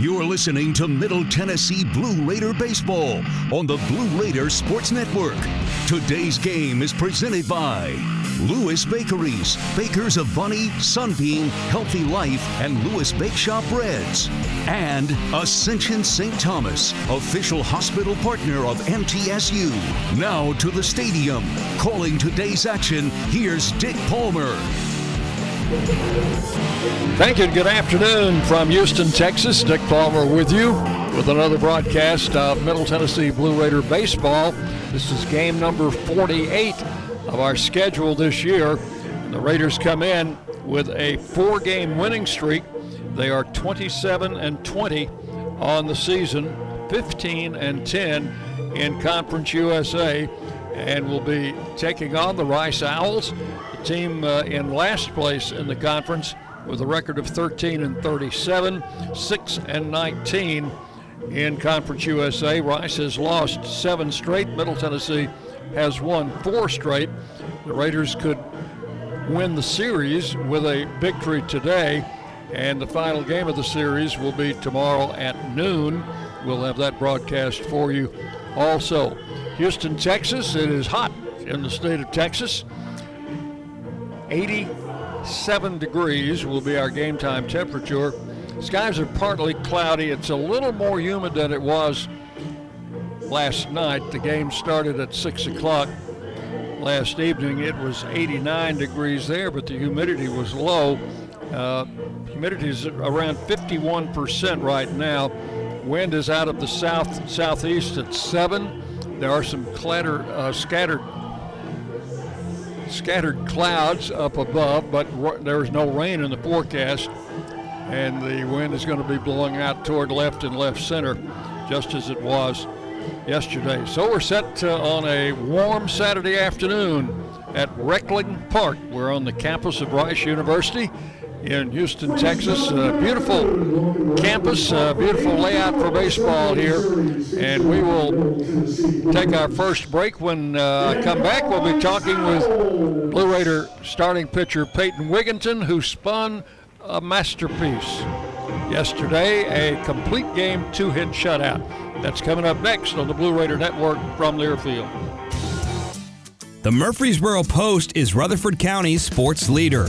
You're listening to Middle Tennessee Blue Raider Baseball on the Blue Raider Sports Network. Today's game is presented by Lewis Bakeries, bakers of Bunny, Sunbeam, Healthy Life, and Lewis Bake Shop Breads. And Ascension St. Thomas, official hospital partner of MTSU. Now to the stadium. Calling today's action, here's Dick Palmer. Thank you and good afternoon from Houston, Texas. Dick Palmer with you with another broadcast of Middle Tennessee Blue Raider Baseball. This is game number 48 of our schedule this year. The Raiders come in with a four game winning streak. They are 27 and 20 on the season, 15 and 10 in Conference USA, and will be taking on the Rice Owls team uh, in last place in the conference with a record of 13 and 37, 6 and 19 in Conference USA. Rice has lost seven straight. Middle Tennessee has won four straight. The Raiders could win the series with a victory today, and the final game of the series will be tomorrow at noon. We'll have that broadcast for you also. Houston, Texas, it is hot in the state of Texas. 87 degrees will be our game time temperature. Skies are partly cloudy. It's a little more humid than it was last night. The game started at 6 o'clock last evening. It was 89 degrees there, but the humidity was low. Uh, humidity is around 51% right now. Wind is out of the south southeast at 7. There are some clatter, uh, scattered scattered clouds up above, but there's no rain in the forecast. And the wind is going to be blowing out toward left and left center, just as it was yesterday. So we're set uh, on a warm Saturday afternoon at Reckling Park. We're on the campus of Rice University in Houston, Texas. A beautiful campus, a beautiful layout for baseball here. And we will take our first break. When uh, I come back, we'll be talking with Blue Raider starting pitcher Peyton Wigginton, who spun a masterpiece yesterday, a complete game two hit shutout. That's coming up next on the Blue Raider Network from Learfield. The Murfreesboro Post is Rutherford County's sports leader.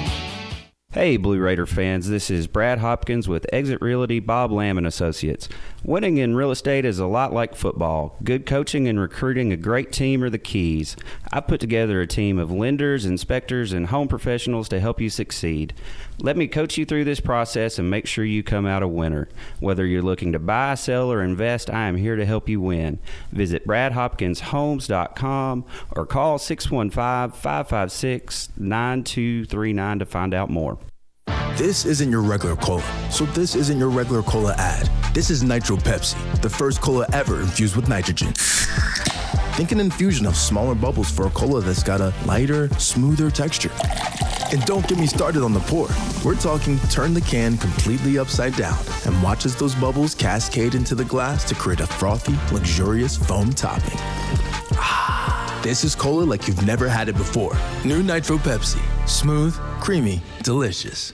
Hey, Blue Raider fans, this is Brad Hopkins with Exit Realty Bob Lamb and Associates. Winning in real estate is a lot like football. Good coaching and recruiting a great team are the keys. I've put together a team of lenders, inspectors, and home professionals to help you succeed. Let me coach you through this process and make sure you come out a winner. Whether you're looking to buy, sell, or invest, I am here to help you win. Visit bradhopkinshomes.com or call 615 556 9239 to find out more. This isn't your regular cola, so this isn't your regular cola ad. This is Nitro Pepsi, the first cola ever infused with nitrogen. Think an infusion of smaller bubbles for a cola that's got a lighter, smoother texture. And don't get me started on the pour. We're talking turn the can completely upside down and watch as those bubbles cascade into the glass to create a frothy, luxurious foam topping. Ah, this is cola like you've never had it before. New Nitro Pepsi. Smooth, creamy, delicious.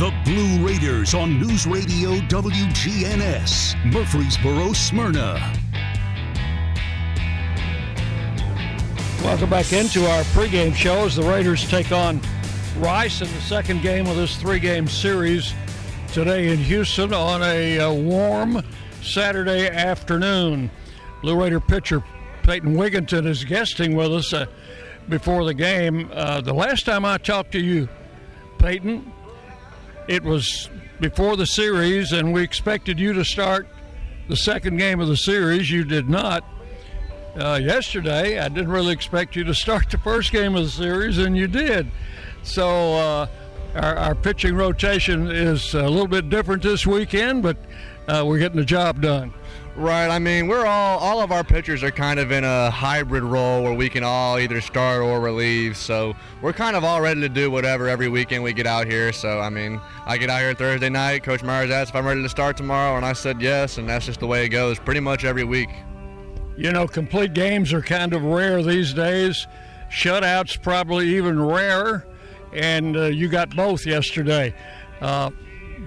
The Blue Raiders on News Radio WGNS, Murfreesboro, Smyrna. Welcome back into our pregame show as the Raiders take on Rice in the second game of this three game series today in Houston on a, a uh, warm Saturday afternoon. Blue Raider pitcher Peyton Wigginton is guesting with us uh, before the game. Uh, the last time I talked to you, Peyton, it was before the series, and we expected you to start the second game of the series. You did not. Uh, yesterday, I didn't really expect you to start the first game of the series, and you did. So uh, our, our, pitching rotation is a little bit different this weekend, but uh, we're getting the job done. Right. I mean, we're all all of our pitchers are kind of in a hybrid role where we can all either start or relieve. So we're kind of all ready to do whatever every weekend we get out here. So I mean, I get out here Thursday night. Coach Myers asked if I'm ready to start tomorrow, and I said yes, and that's just the way it goes pretty much every week. You know, complete games are kind of rare these days. Shutouts probably even rarer, and uh, you got both yesterday. Uh,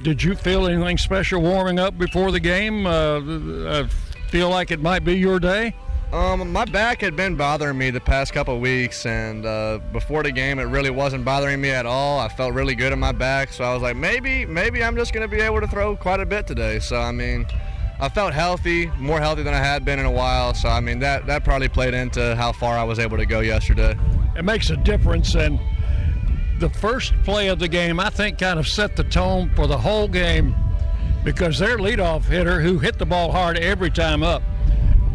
did you feel anything special warming up before the game? Uh, uh, feel like it might be your day? Um, my back had been bothering me the past couple weeks, and uh, before the game, it really wasn't bothering me at all. I felt really good in my back, so I was like, maybe, maybe I'm just going to be able to throw quite a bit today. So I mean, I felt healthy, more healthy than I had been in a while. So I mean, that that probably played into how far I was able to go yesterday. It makes a difference, and the first play of the game, I think, kind of set the tone for the whole game because their leadoff hitter, who hit the ball hard every time up,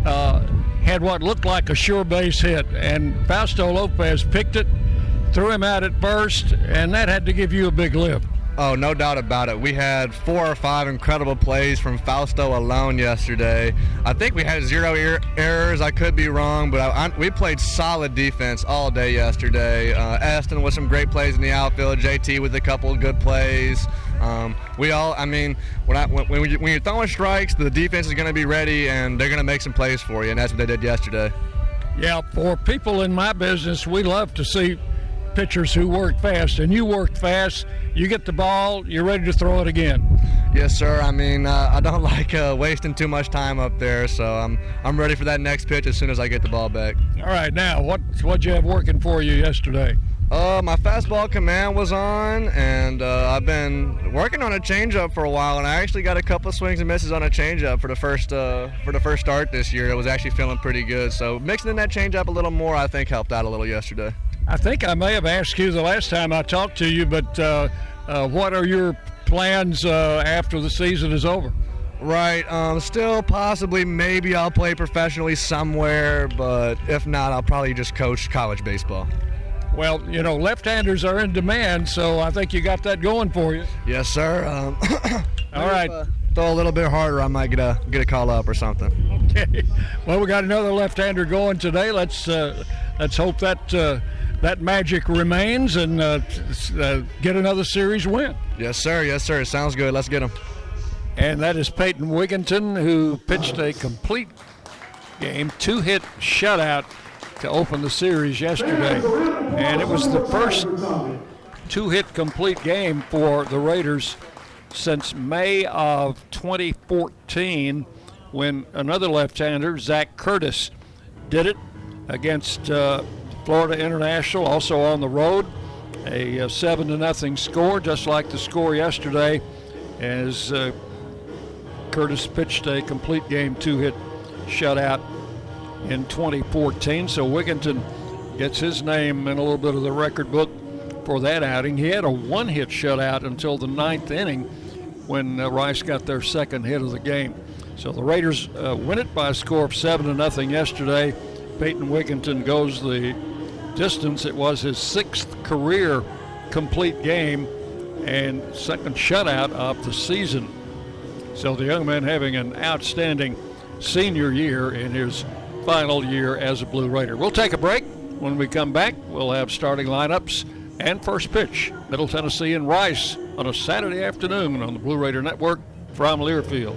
uh, had what looked like a sure base hit. And Fausto Lopez picked it, threw him out at first, and that had to give you a big lift. Oh, no doubt about it. We had four or five incredible plays from Fausto alone yesterday. I think we had zero er- errors. I could be wrong, but I, I, we played solid defense all day yesterday. Uh, Aston with some great plays in the outfield. JT with a couple of good plays. Um, we all, I mean, when, I, when, when, you're throwing strikes, the defense is going to be ready and they're going to make some plays for you, and that's what they did yesterday. Yeah, for people in my business, we love to see pitchers who work fast, and you work fast. You get the ball, you're ready to throw it again. Yes, sir. I mean, uh, I don't like uh, wasting too much time up there, so I'm I'm ready for that next pitch as soon as I get the ball back. All right, now what what'd you have working for you yesterday? Uh, my fastball command was on, and uh, I've been working on a changeup for a while, and I actually got a couple swings and misses on a changeup for the first uh, for the first start this year. It was actually feeling pretty good. So mixing in that changeup a little more, I think, helped out a little yesterday. I think I may have asked you the last time I talked to you, but uh, uh, what are your plans uh, after the season is over? Right. Um, still, possibly, maybe I'll play professionally somewhere, but if not, I'll probably just coach college baseball. Well, you know, left-handers are in demand, so I think you got that going for you. Yes, sir. Um, All right. If, uh, throw a little bit harder, I might get a get a call up or something. Okay. Well, we got another left-hander going today. Let's uh, let's hope that uh, that magic remains and uh, uh, get another series win. Yes, sir. Yes, sir. It Sounds good. Let's get them. And that is Peyton Wigginton, who pitched a complete game, two hit shutout to open the series yesterday. And it was the first two hit complete game for the Raiders since May of 2014 when another left hander, Zach Curtis, did it against. Uh, Florida International also on the road. A, a seven to nothing score, just like the score yesterday, as uh, Curtis pitched a complete game two-hit shutout in 2014. So Wigginton gets his name in a little bit of the record book for that outing. He had a one-hit shutout until the ninth inning when uh, Rice got their second hit of the game. So the Raiders uh, win it by a score of seven to nothing yesterday. Peyton Wigginton goes the distance. It was his sixth career complete game and second shutout of the season. So the young man having an outstanding senior year in his final year as a Blue Raider. We'll take a break. When we come back, we'll have starting lineups and first pitch. Middle Tennessee and Rice on a Saturday afternoon on the Blue Raider Network from Learfield.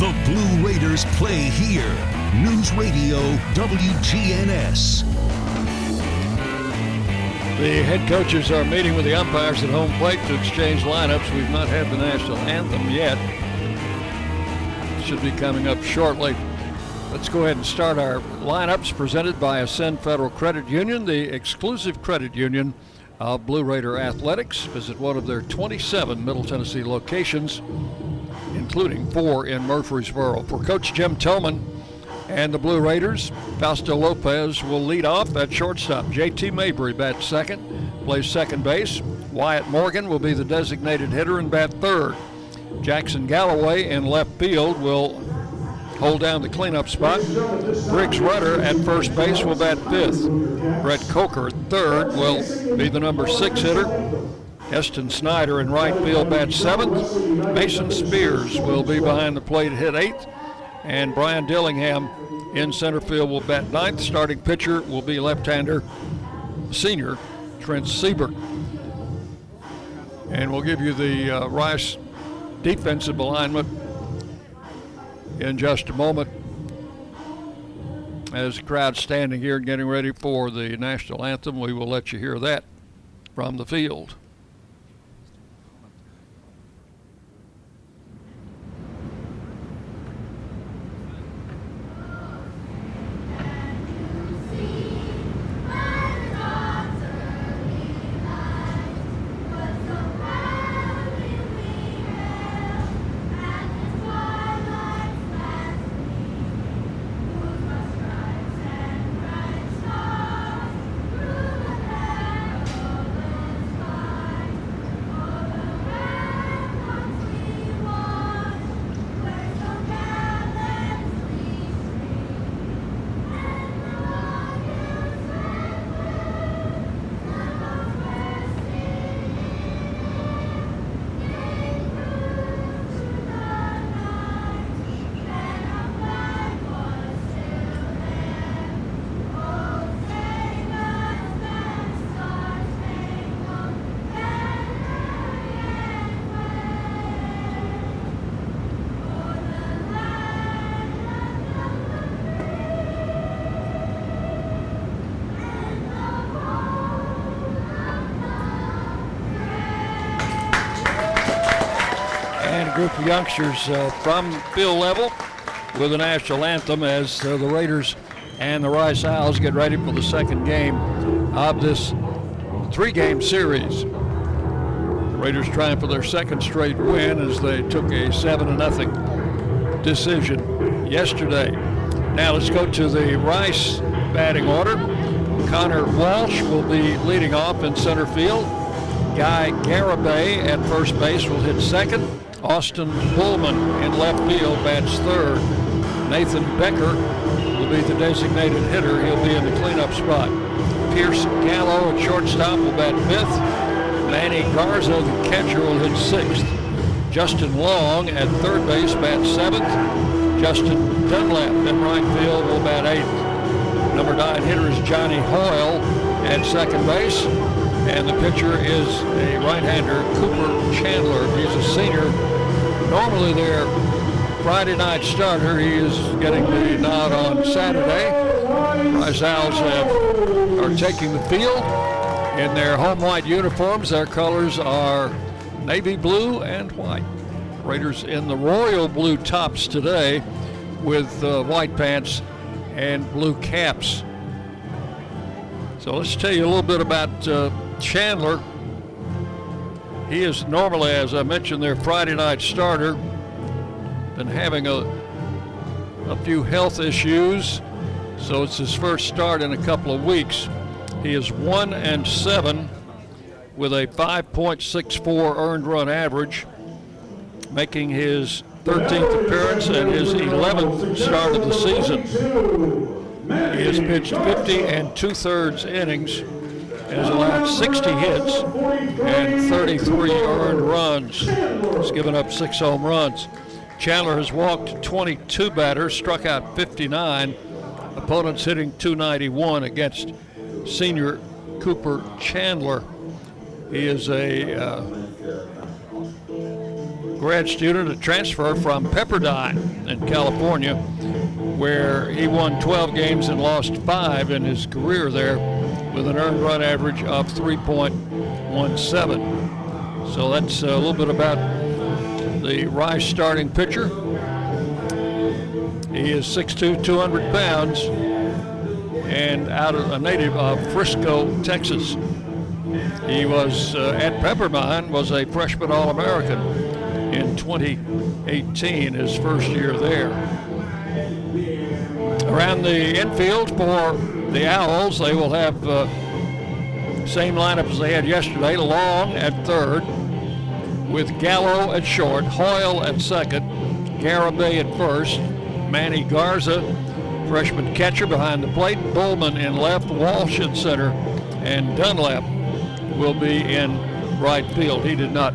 The Blue Raiders play here. News Radio WGNS. The head coaches are meeting with the umpires at home plate to exchange lineups. We've not had the national anthem yet. Should be coming up shortly. Let's go ahead and start our lineups presented by Ascend Federal Credit Union, the exclusive credit union of Blue Raider Athletics. Visit one of their 27 Middle Tennessee locations including four in Murfreesboro. For Coach Jim Tillman and the Blue Raiders, Fausto Lopez will lead off at shortstop. JT Mabry bats second, plays second base. Wyatt Morgan will be the designated hitter and bat third. Jackson Galloway in left field will hold down the cleanup spot. Briggs Rudder at first base will bat fifth. Brett Coker, third, will be the number six hitter. Heston Snyder in right field bats seventh. Mason Spears will be behind the plate hit eighth. And Brian Dillingham in center field will bat ninth. Starting pitcher will be left-hander senior Trent Siebert. And we'll give you the uh, Rice defensive alignment in just a moment as the crowd standing here getting ready for the national anthem. We will let you hear that from the field. Youngsters uh, from field level with the national anthem as uh, the Raiders and the Rice Owls get ready for the second game of this three-game series. Raiders trying for their second straight win as they took a seven to nothing decision yesterday. Now let's go to the Rice batting order. Connor Walsh will be leading off in center field. Guy Garibay at first base will hit second. Austin Bullman in left field bats third. Nathan Becker will be the designated hitter. He'll be in the cleanup spot. Pierce Gallo at shortstop will bat fifth. Manny Garza, the catcher, will hit sixth. Justin Long at third base bats seventh. Justin Dunlap in right field will bat eighth. Number nine hitter is Johnny Hoyle at second base. And the pitcher is a right-hander, Cooper Chandler. He's a senior. Normally their Friday night starter. He is getting the nod on Saturday. Rice Owls have, are taking the field in their home white uniforms. Their colors are navy blue and white. Raiders in the royal blue tops today with uh, white pants and blue caps. So let's tell you a little bit about uh, Chandler. He is normally, as I mentioned, their Friday night starter. Been having a, a few health issues, so it's his first start in a couple of weeks. He is one and seven with a 5.64 earned run average, making his 13th appearance and his 11th start of the season. He has pitched 50 and two-thirds innings, has allowed 60 hits and 33 earned runs. He's given up six home runs. Chandler has walked 22 batters, struck out 59. Opponents hitting 291 against senior Cooper Chandler. He is a uh, grad student, a transfer from Pepperdine in California, where he won 12 games and lost five in his career there with an earned run average of 3.17. So that's a little bit about the Rice starting pitcher. He is 6'2", 200 pounds, and out of a native of Frisco, Texas. He was uh, at Pepperdine, was a freshman All-American in 2018, his first year there. Around the infield for the Owls, they will have uh, same lineup as they had yesterday. Long at third, with Gallo at short, Hoyle at second, Garibay at first, Manny Garza, freshman catcher behind the plate, Bullman in left, Walsh in center, and Dunlap will be in right field. He did not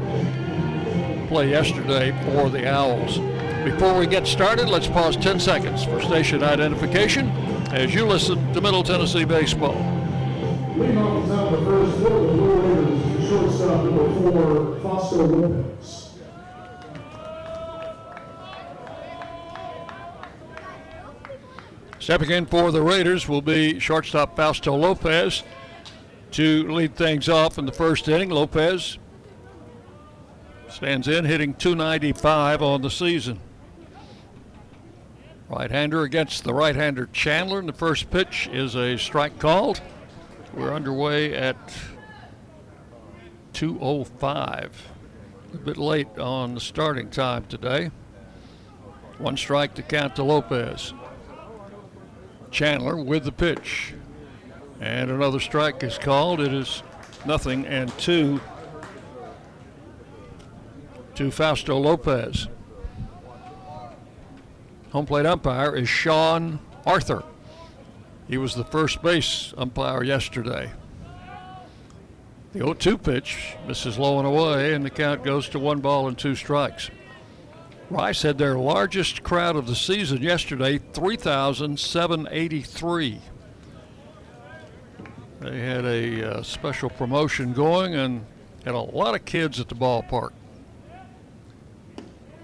play yesterday for the Owls. Before we get started, let's pause 10 seconds for station identification as you listen to Middle Tennessee Baseball. Leading off the top of the first, for the Blue Raiders, shortstop number four, Lopez. Stepping in for the Raiders will be shortstop Fausto Lopez to lead things off in the first inning. Lopez stands in, hitting 295 on the season. Right-hander against the right-hander Chandler, and the first pitch is a strike called. We're underway at 2:05. A bit late on the starting time today. One strike to count to Lopez. Chandler with the pitch. And another strike is called. It is nothing and two to Fausto Lopez. Home plate umpire is Sean Arthur. He was the first base umpire yesterday. The 0 2 pitch misses low and away, and the count goes to one ball and two strikes. Rice had their largest crowd of the season yesterday 3,783. They had a uh, special promotion going and had a lot of kids at the ballpark.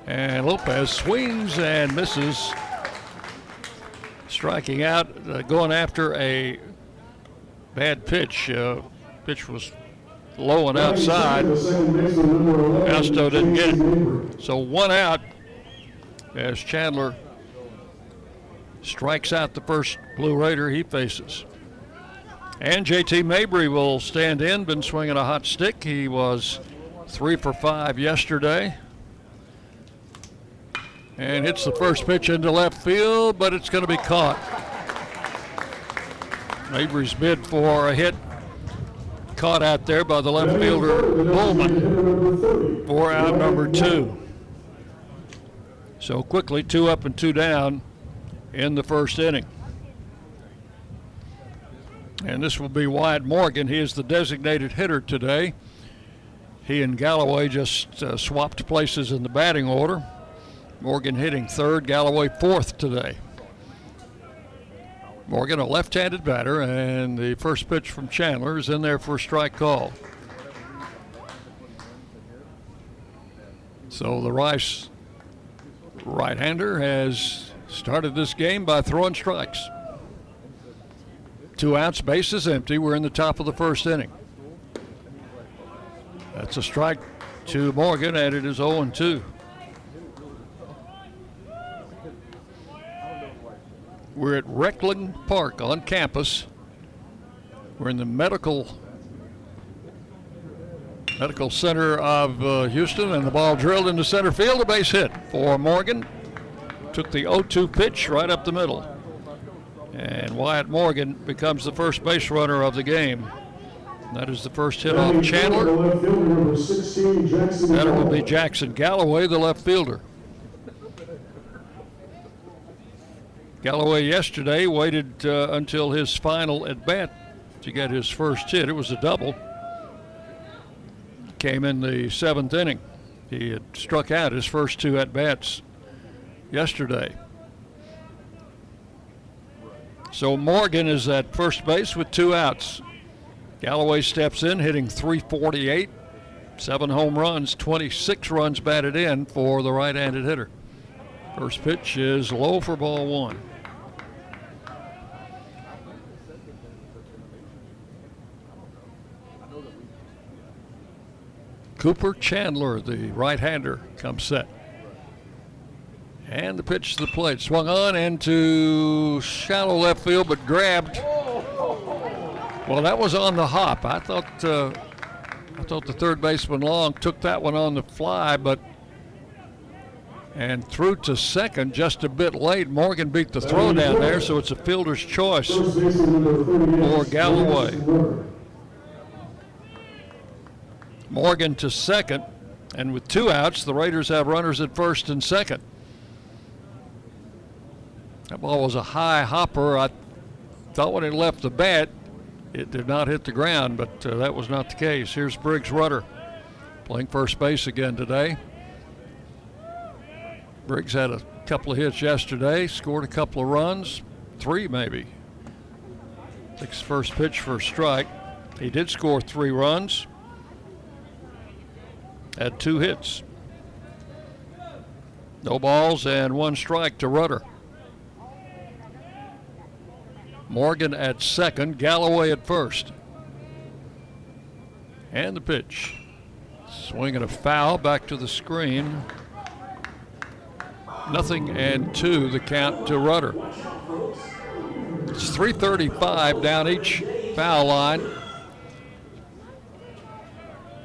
And Lopez swings and misses, striking out, uh, going after a bad pitch. Uh, pitch was low and outside. Fausto didn't get it. So one out as Chandler strikes out the first Blue Raider he faces. And JT Mabry will stand in, been swinging a hot stick. He was three for five yesterday. And hits the first pitch into left field, but it's going to be caught. Mabry's bid for a hit caught out there by the left fielder Bowman for out number two. So quickly, two up and two down in the first inning. And this will be Wyatt Morgan. He is the designated hitter today. He and Galloway just uh, swapped places in the batting order. Morgan hitting third, Galloway fourth today. Morgan, a left handed batter, and the first pitch from Chandler is in there for a strike call. So the Rice right hander has started this game by throwing strikes. Two outs, bases empty. We're in the top of the first inning. That's a strike to Morgan, and it is 0 2. We're at Reckling Park on campus. We're in the medical medical center of uh, Houston, and the ball drilled into center field. A base hit for Morgan. Took the 0-2 pitch right up the middle. And Wyatt Morgan becomes the first base runner of the game. That is the first hit off Chandler. That will be Jackson Galloway, the left fielder. Galloway yesterday waited uh, until his final at bat to get his first hit. It was a double. Came in the seventh inning. He had struck out his first two at bats yesterday. So Morgan is at first base with two outs. Galloway steps in, hitting 348, seven home runs, 26 runs batted in for the right handed hitter. First pitch is low for ball one. Cooper Chandler, the right hander, comes set. And the pitch to the plate. Swung on into shallow left field, but grabbed. Well, that was on the hop. I thought uh, I thought the third baseman Long took that one on the fly, but and through to second just a bit late. Morgan beat the throw down there, so it's a fielder's choice for Galloway. Morgan to second, and with two outs, the Raiders have runners at first and second. That ball was a high hopper. I thought when it left the bat, it did not hit the ground, but uh, that was not the case. Here's Briggs Rudder playing first base again today. Briggs had a couple of hits yesterday, scored a couple of runs, three maybe. Takes first pitch for a strike. He did score three runs had two hits. No balls and one strike to Rudder. Morgan at second, Galloway at first. And the pitch. Swinging a foul back to the screen. Nothing and two, the count to Rudder. It's 335 down each foul line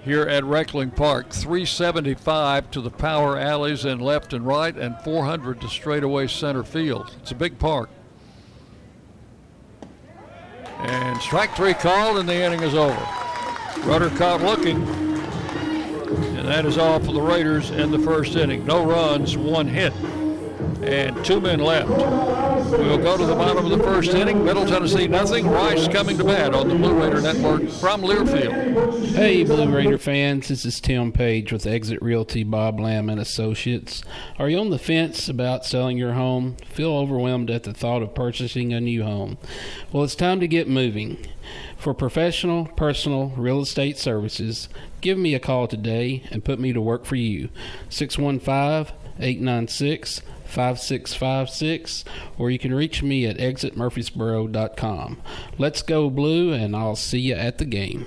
here at Reckling Park. 375 to the power alleys and left and right, and 400 to straightaway center field. It's a big park. And strike three called, and the inning is over. Rudder caught looking, and that is all for the Raiders in the first inning. No runs, one hit, and two men left. We'll go to the bottom of the first inning. Middle Tennessee nothing. Rice coming to bat on the Blue Raider Network from Learfield. Hey, Blue Raider fans. This is Tim Page with Exit Realty Bob Lamb and Associates. Are you on the fence about selling your home? Feel overwhelmed at the thought of purchasing a new home? Well, it's time to get moving. For professional, personal real estate services, give me a call today and put me to work for you. 615 896 5656, or you can reach me at exitmurfreesboro.com. Let's go blue, and I'll see you at the game.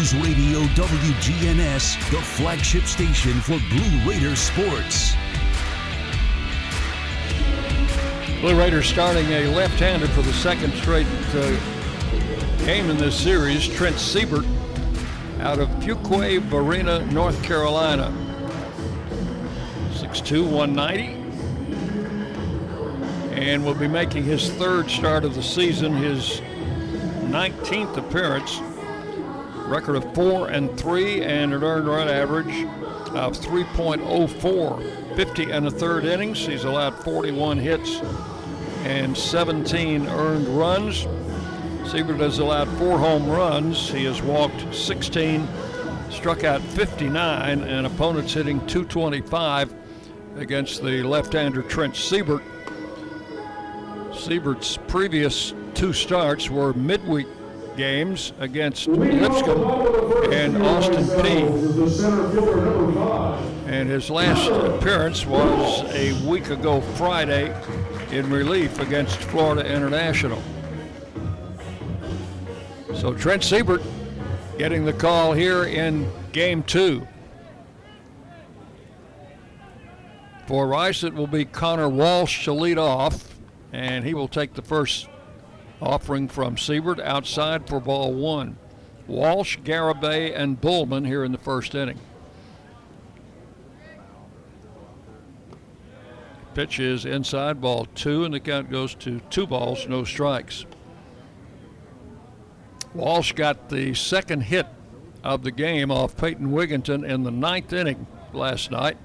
News Radio WGNS, the flagship station for Blue Raider sports. Blue Raiders starting a left-hander for the second straight uh, game in this series. Trent Siebert out of Fuquay Varina, North Carolina. 6'2", 190. And will be making his third start of the season, his 19th appearance. Record of four and three and an earned run average of 3.04. 50 and a third innings. He's allowed 41 hits and 17 earned runs. Siebert has allowed four home runs. He has walked 16, struck out 59, and opponents hitting 225 against the left-hander Trent Siebert. Siebert's previous two starts were midweek games against Lipscomb and Austin Peay. And his last appearance was a week ago Friday in relief against Florida International. So Trent Siebert getting the call here in game two. For Rice, it will be Connor Walsh to lead off, and he will take the first offering from Siebert outside for ball one. Walsh, Garibay, and Bullman here in the first inning. Pitch is inside ball two, and the count goes to two balls, no strikes. Walsh got the second hit of the game off Peyton Wigginton in the ninth inning last night.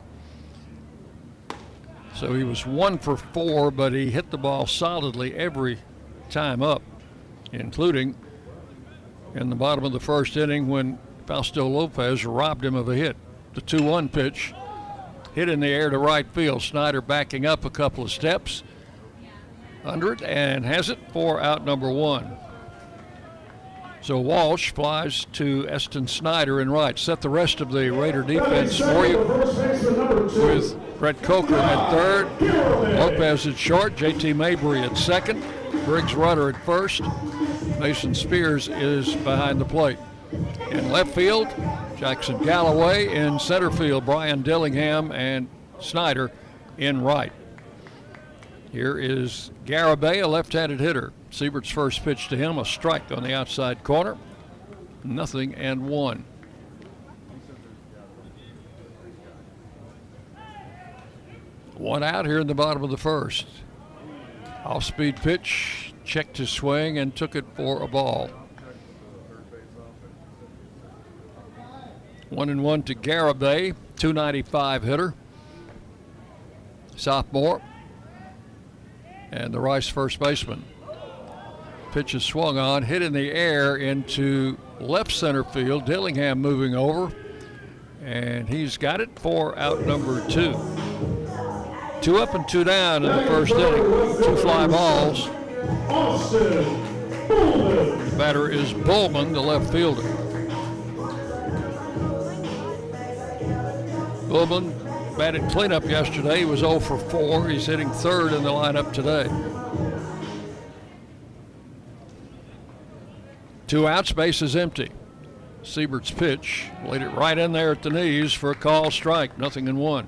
So he was one for four, but he hit the ball solidly every time up, including in the bottom of the first inning when Fausto Lopez robbed him of a hit. The 2 1 pitch hit in the air to right field. Snyder backing up a couple of steps under it and has it for out number one. So Walsh flies to Eston Snyder in right. Set the rest of the Raider defense for you with Brett Coker at third, Lopez at short, JT Mabry at second, Briggs Rudder at first, Mason Spears is behind the plate. In left field, Jackson Galloway. In center field, Brian Dillingham and Snyder in right. Here is Garibay, a left-handed hitter. Siebert's first pitch to him, a strike on the outside corner. Nothing and one. One out here in the bottom of the first. Off speed pitch, checked his swing and took it for a ball. One and one to Garibay, 295 hitter. Sophomore. And the Rice first baseman. Pitch is swung on, hit in the air into left center field. Dillingham moving over. And he's got it for out number two. Two up and two down in the first inning. Two fly balls. The batter is Bullman, the left fielder. Bullman batted cleanup yesterday. He was 0 for 4. He's hitting third in the lineup today. Two outs, base is empty. Siebert's pitch laid it right in there at the knees for a call strike. Nothing in one.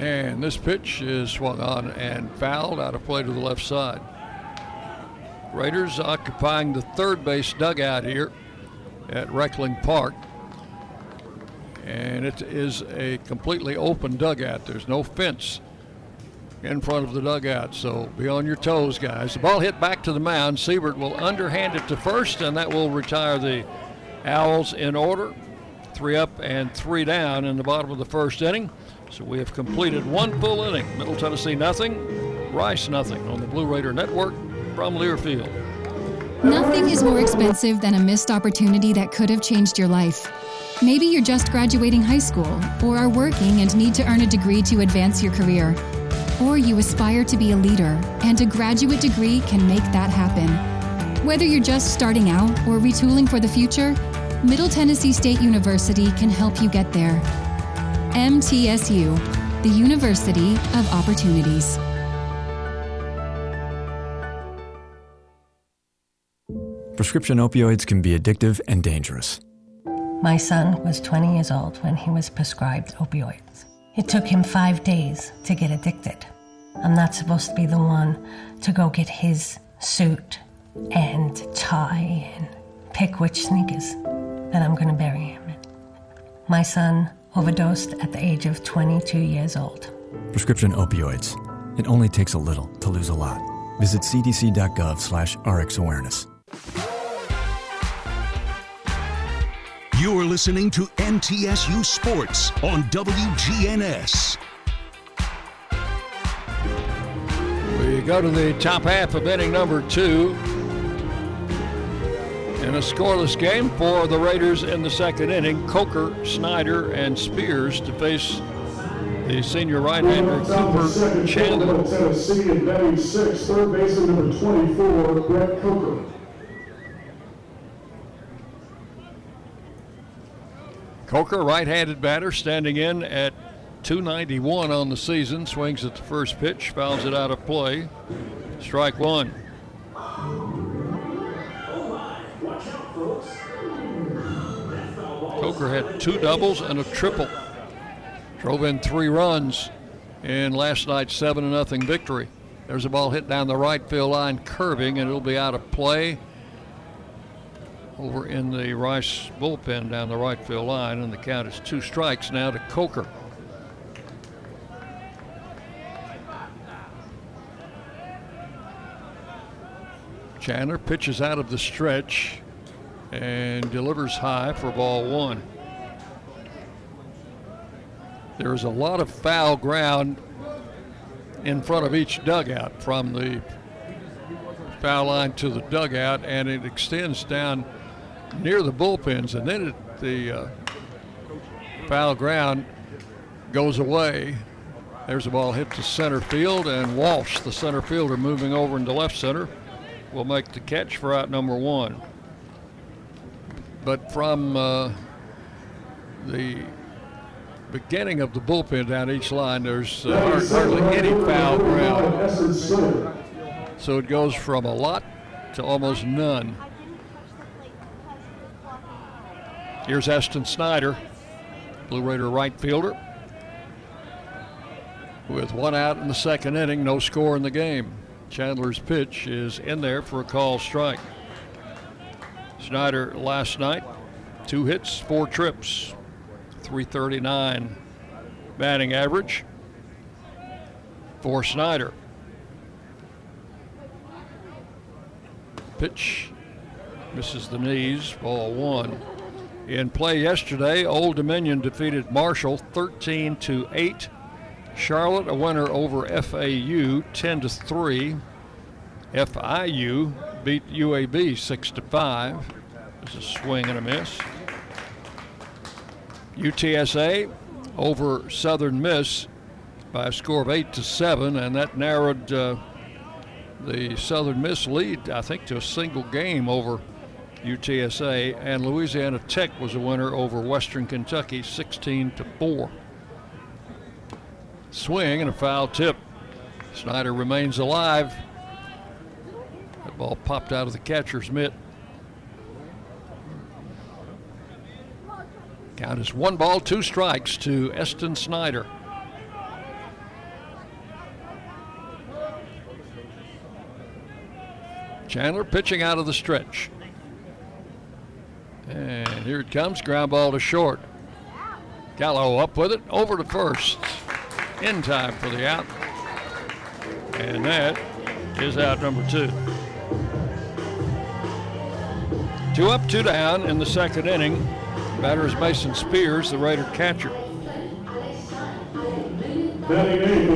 And this pitch is swung on and fouled out of play to the left side. Raiders occupying the third base dugout here at Reckling Park. And it is a completely open dugout. There's no fence in front of the dugout, so be on your toes, guys. The ball hit back to the mound. Siebert will underhand it to first, and that will retire the Owls in order. three up and three down in the bottom of the first inning. So we have completed one full inning. Middle Tennessee nothing, Rice nothing on the Blue Raider Network from Learfield. Nothing is more expensive than a missed opportunity that could have changed your life. Maybe you're just graduating high school, or are working and need to earn a degree to advance your career. Or you aspire to be a leader, and a graduate degree can make that happen. Whether you're just starting out or retooling for the future, Middle Tennessee State University can help you get there. MTSU, the University of Opportunities. Prescription opioids can be addictive and dangerous. My son was 20 years old when he was prescribed opioids. It took him five days to get addicted. I'm not supposed to be the one to go get his suit and tie and pick which sneakers that I'm going to bury him in. My son overdosed at the age of 22 years old. Prescription opioids. It only takes a little to lose a lot. Visit cdc.gov slash rxawareness. You're listening to MTSU Sports on WGNS. We go to the top half of inning number two. In a scoreless game for the Raiders in the second inning, Coker, Snyder, and Spears to face the senior right-hander Cooper Chandler. Tennessee and batting six, third baseman number 24, Brett Coker. Coker, right-handed batter, standing in at 291 on the season. Swings at the first pitch, fouls it out of play. Strike one. Coker had two doubles and a triple. Drove in three runs in last night's 7 0 victory. There's a ball hit down the right field line, curving, and it'll be out of play over in the Rice bullpen down the right field line, and the count is two strikes now to Coker. Chandler pitches out of the stretch and delivers high for ball one. There's a lot of foul ground in front of each dugout from the foul line to the dugout, and it extends down near the bullpens, and then it, the uh, foul ground goes away. There's a ball hit to center field, and Walsh, the center fielder, moving over into left center, will make the catch for out number one. But from uh, the beginning of the bullpen down each line, there's uh, hardly any foul ground. So it goes from a lot to almost none. Here's Eston Snyder, Blue Raider right fielder. With one out in the second inning, no score in the game. Chandler's pitch is in there for a call strike. Snyder last night, two hits, four trips, 339 batting average for Snyder. Pitch misses the knees, ball one. In play yesterday, Old Dominion defeated Marshall 13 to 8. Charlotte a winner over FAU 10 to 3. FIU beat UAB 6 to 5. There's a swing and a miss. UTSA over Southern Miss by a score of 8 to 7 and that narrowed uh, the Southern Miss lead I think to a single game over UTSA and Louisiana Tech was a winner over Western Kentucky 16 to 4. Swing and a foul tip. Snyder remains alive. That ball popped out of the catcher's mitt. Count is one ball, two strikes to Eston Snyder. Chandler pitching out of the stretch. And here it comes, ground ball to short. Gallo up with it, over to first. In time for the out. And that is out number two. Two up, two down in the second inning. Batter is Mason Spears, the Raider catcher.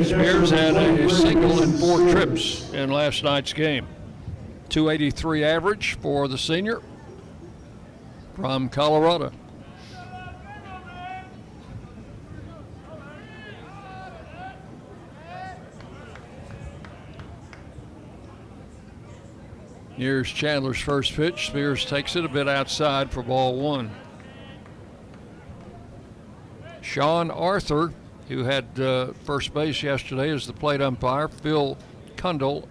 Spears had a single and four trips in last night's game. 283 average for the senior from Colorado. Here's Chandler's first pitch. Spears takes it a bit outside for ball one. Sean Arthur, who had uh, first base yesterday, is the plate umpire. Phil Kundle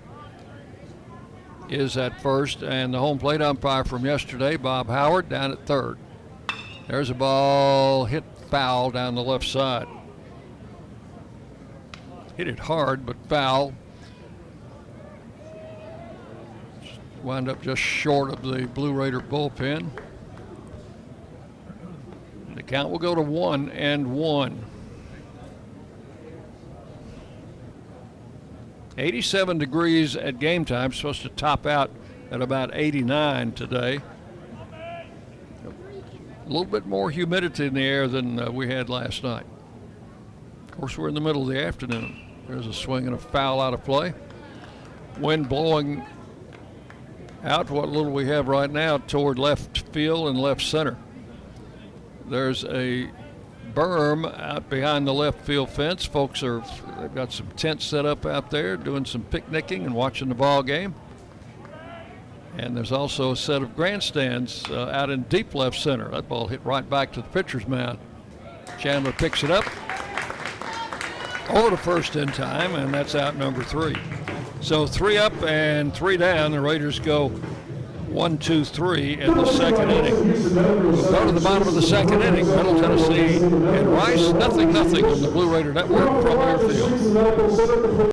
is at first, and the home plate umpire from yesterday, Bob Howard, down at third. There's a ball hit foul down the left side. Hit it hard, but foul. Wind up just short of the Blue Raider bullpen. The count will go to one and one. 87 degrees at game time, supposed to top out at about 89 today. A little bit more humidity in the air than uh, we had last night. Of course, we're in the middle of the afternoon. There's a swing and a foul out of play. Wind blowing out what little we have right now toward left field and left center. There's a berm out behind the left field fence. Folks are they've got some tents set up out there, doing some picnicking and watching the ball game. And there's also a set of grandstands uh, out in deep left center. That ball hit right back to the pitcher's mound. Chandler picks it up over to first in time, and that's out number three. So three up and three down. The Raiders go one, two, three in the second inning. We'll go to the bottom of the second inning. Middle Tennessee and Rice, nothing, nothing on the Blue Raider Network from Learfield.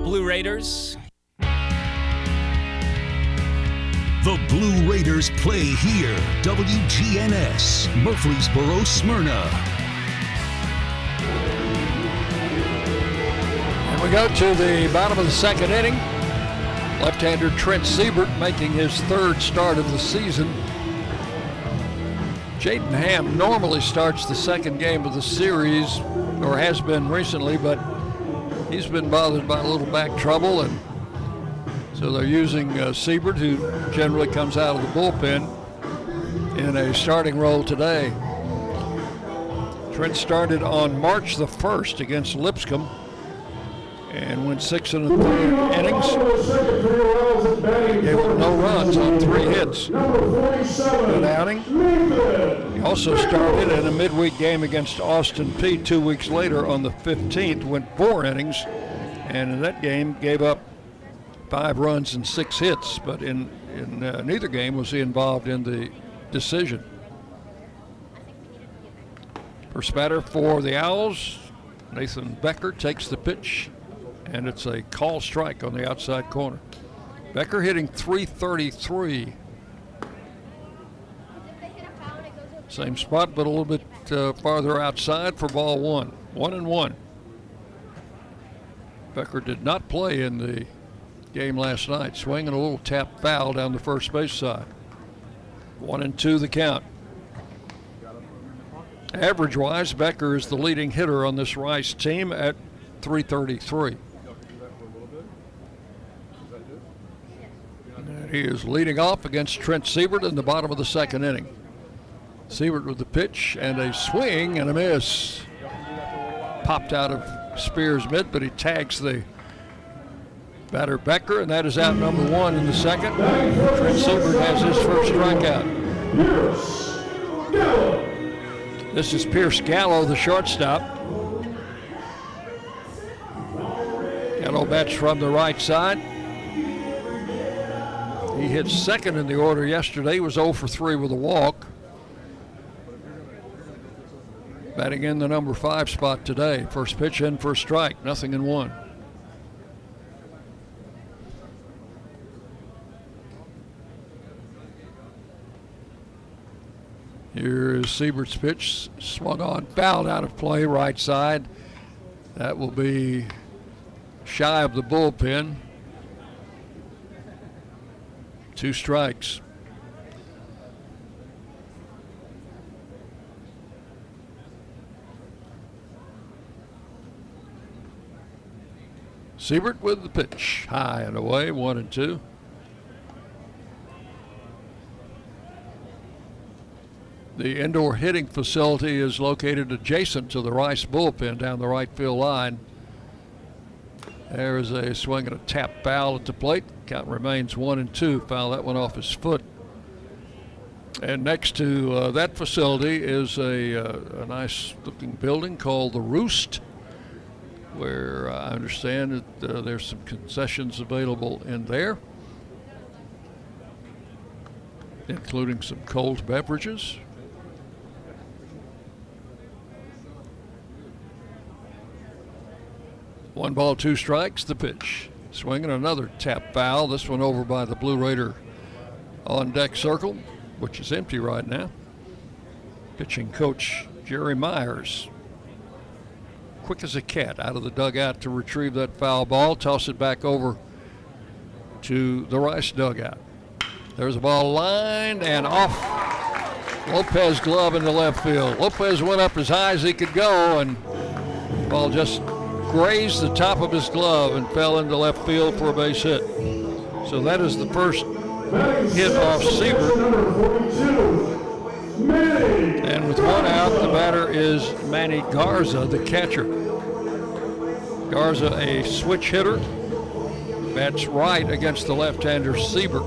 Blue Raiders. The Blue Raiders play here. WGNS, Murfreesboro, Smyrna. And we go to the bottom of the second inning. Left-hander Trent Siebert making his third start of the season. Jaden Ham normally starts the second game of the series, or has been recently, but he's been bothered by a little back trouble, and so they're using uh, Siebert, who generally comes out of the bullpen, in a starting role today. Trent started on March the 1st against Lipscomb and went six and a third innings. Gave up no runs on three hits. Good outing. He also started in a midweek game against Austin Peay two weeks later on the 15th, went four innings, and in that game gave up five runs and six hits, but in, in uh, neither game was he involved in the decision. First batter for the Owls, Nathan Becker takes the pitch, and it's a call strike on the outside corner. Becker hitting 333. Same spot, but a little bit uh, farther outside for ball one. One and one. Becker did not play in the game last night, swinging a little tap foul down the first base side. One and two the count. Average wise, Becker is the leading hitter on this Rice team at 333. He is leading off against Trent Siebert in the bottom of the second inning. Siebert with the pitch and a swing and a miss. Popped out of Spears' mitt, but he tags the batter Becker, and that is out number one in the second. Trent Siebert has his first strikeout. This is Pierce Gallo, the shortstop. Gallo bats from the right side. He hit second in the order yesterday. Was 0 for 3 with a walk. Batting in the number five spot today. First pitch in, first strike, nothing in one. Here is Siebert's pitch, swung on, fouled out of play, right side. That will be shy of the bullpen. Two strikes. Siebert with the pitch, high and away, one and two. The indoor hitting facility is located adjacent to the Rice bullpen down the right field line. There is a swing and a tap foul at the plate. Count remains one and two. Foul that one off his foot. And next to uh, that facility is a, uh, a nice looking building called the Roost, where uh, I understand that uh, there's some concessions available in there, including some cold beverages. One ball, two strikes, the pitch. Swinging another tap foul. This one over by the Blue Raider on deck circle, which is empty right now. Pitching coach Jerry Myers. Quick as a cat out of the dugout to retrieve that foul ball, toss it back over to the Rice dugout. There's a ball lined and off Lopez glove in the left field. Lopez went up as high as he could go and ball just grazed the top of his glove and fell into left field for a base hit. So that is the first hit off Siebert. And with one out, the batter is Manny Garza, the catcher. Garza, a switch hitter, bats right against the left-hander Siebert.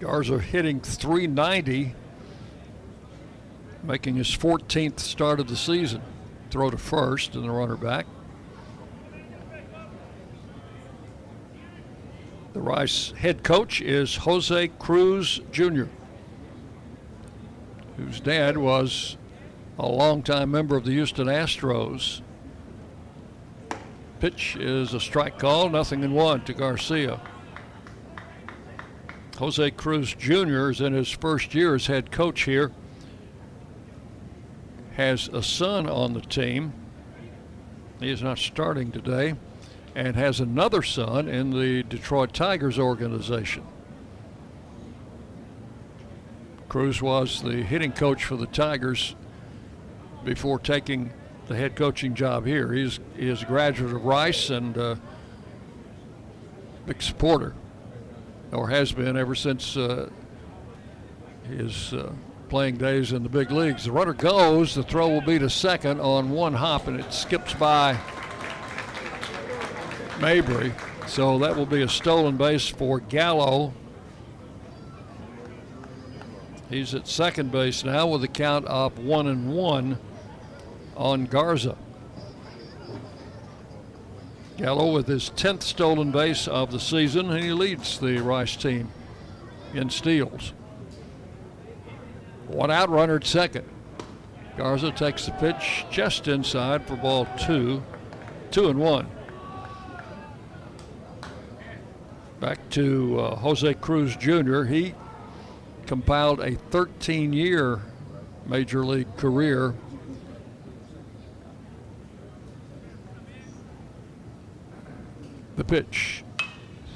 Garza hitting 390 making his 14th start of the season. Throw to first and the runner back. The Rice head coach is Jose Cruz Jr., whose dad was a longtime member of the Houston Astros. Pitch is a strike call, nothing in one to Garza. Jose Cruz Jr. is in his first year as head coach here has a son on the team. He is not starting today, and has another son in the Detroit Tigers organization. Cruz was the hitting coach for the Tigers before taking the head coaching job here. He's he is a graduate of Rice and uh, big supporter, or has been ever since uh, his uh, playing days in the big leagues. The runner goes, the throw will be to second on one hop, and it skips by Mabry. So that will be a stolen base for Gallo. He's at second base now with a count of one and one on Garza. Gallo with his 10th stolen base of the season, and he leads the Rice team in steals. One out runner at second. Garza takes the pitch just inside for ball two. Two and one. Back to uh, Jose Cruz Jr. He compiled a 13 year major league career. The pitch,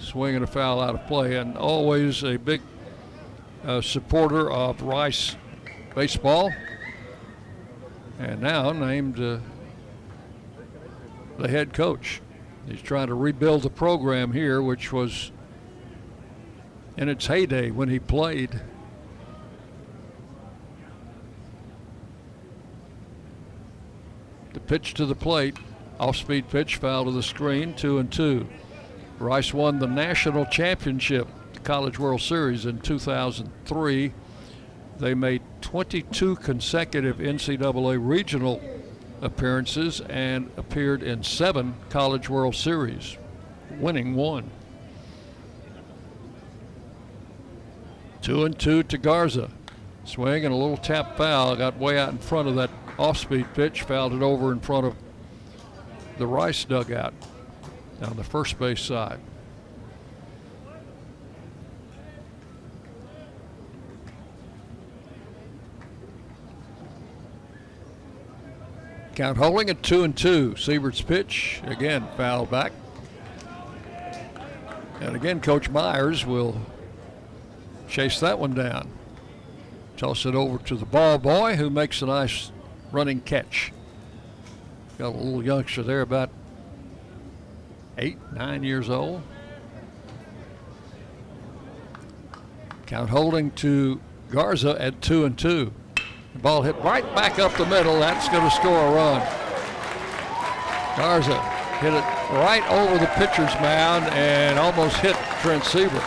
swinging a foul out of play, and always a big uh, supporter of Rice baseball, and now named uh, the head coach. He's trying to rebuild the program here, which was in its heyday when he played. The pitch to the plate, off speed pitch, foul to the screen, two and two. Rice won the national championship, College World Series in 2003. They made 22 consecutive NCAA regional appearances and appeared in seven College World Series, winning one. Two and two to Garza. Swing and a little tap foul. Got way out in front of that off speed pitch, fouled it over in front of the Rice dugout down the first base side. Count holding at two and two. Siebert's pitch again foul back. And again, Coach Myers will chase that one down. Toss it over to the ball boy who makes a nice running catch. Got a little youngster there, about eight, nine years old. Count holding to Garza at two and two. Ball hit right back up the middle. That's going to score a run. Garza hit it right over the pitcher's mound and almost hit Trent Siebert,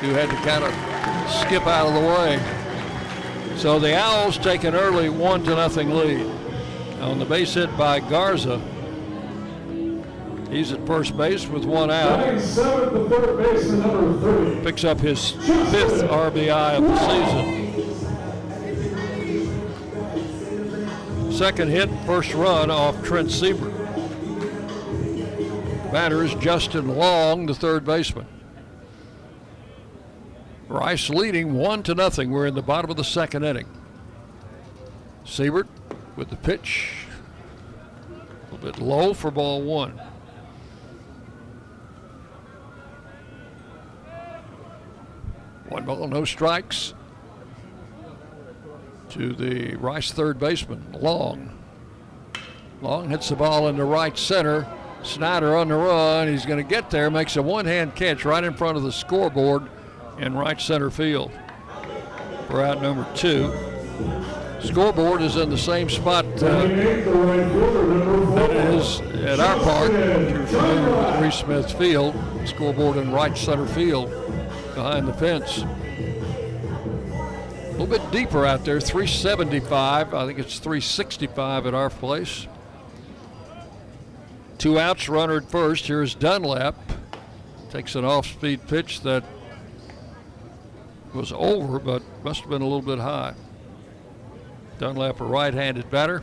who had to kind of skip out of the way. So the Owls take an early one to nothing lead. On the base hit by Garza, He's at first base with one out. Picks up his fifth RBI of the season. Second hit, first run off Trent. Batter is Justin Long, the third baseman. Rice leading one to nothing. We're in the bottom of the second inning. Siebert with the pitch. A little bit low for ball one. One ball, no strikes to the Rice third baseman, Long. Long hits the ball into right center. Snyder on the run. He's going to get there, makes a one hand catch right in front of the scoreboard in right center field for out number two. Scoreboard is in the same spot uh, that it is at our park. Reese Smith Field, scoreboard in right center field behind the fence. A little bit deeper out there, 375. I think it's 365 at our place. Two outs, runner at first. Here's Dunlap. Takes an off speed pitch that was over, but must have been a little bit high. Dunlap, a right handed batter,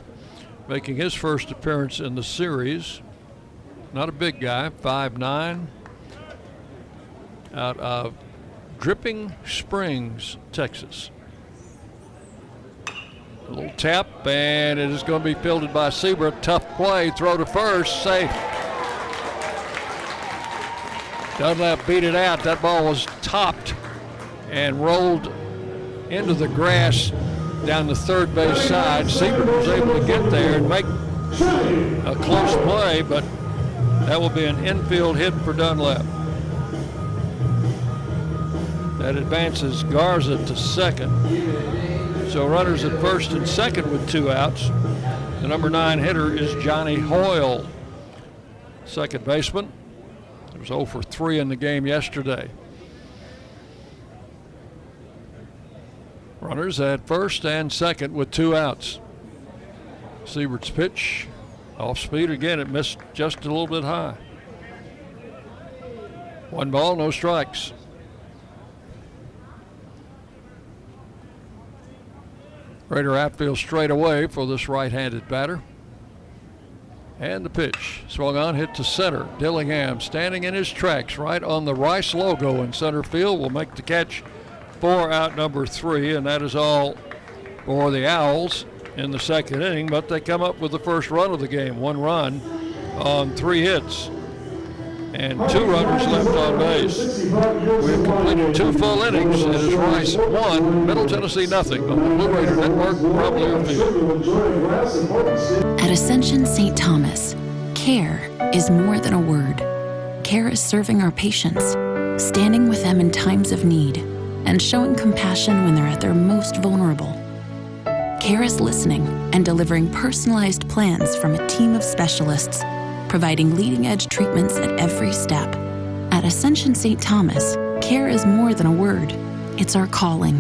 making his first appearance in the series. Not a big guy, 5'9, out of Dripping Springs, Texas. A little tap, and it is going to be fielded by Siebert. Tough play, throw to first, safe. Dunlap beat it out. That ball was topped and rolled into the grass down the third base side. Siebert was able to get there and make a close play, but that will be an infield hit for Dunlap. That advances Garza to second. So runners at first and second with two outs. The number nine hitter is Johnny Hoyle, second baseman. It was 0 for 3 in the game yesterday. Runners at first and second with two outs. Siebert's pitch off speed again. It missed just a little bit high. One ball, no strikes. Raider outfield straight away for this right-handed batter. And the pitch. Swung on, hit to center. Dillingham standing in his tracks right on the Rice logo in center field will make the catch for out number three, and that is all for the Owls in the second inning. But they come up with the first run of the game, one run on three hits and two runners left on base. We have completed two full innings. It is Rice one, Middle Tennessee nothing on the Blue Raider Network from Learfield. At Ascension St. Thomas, care is more than a word. Care is serving our patients, standing with them in times of need, and showing compassion when they're at their most vulnerable. CARE is listening and delivering personalized plans from a team of specialists, providing leading edge treatments at every step. At Ascension St. Thomas, care is more than a word, it's our calling.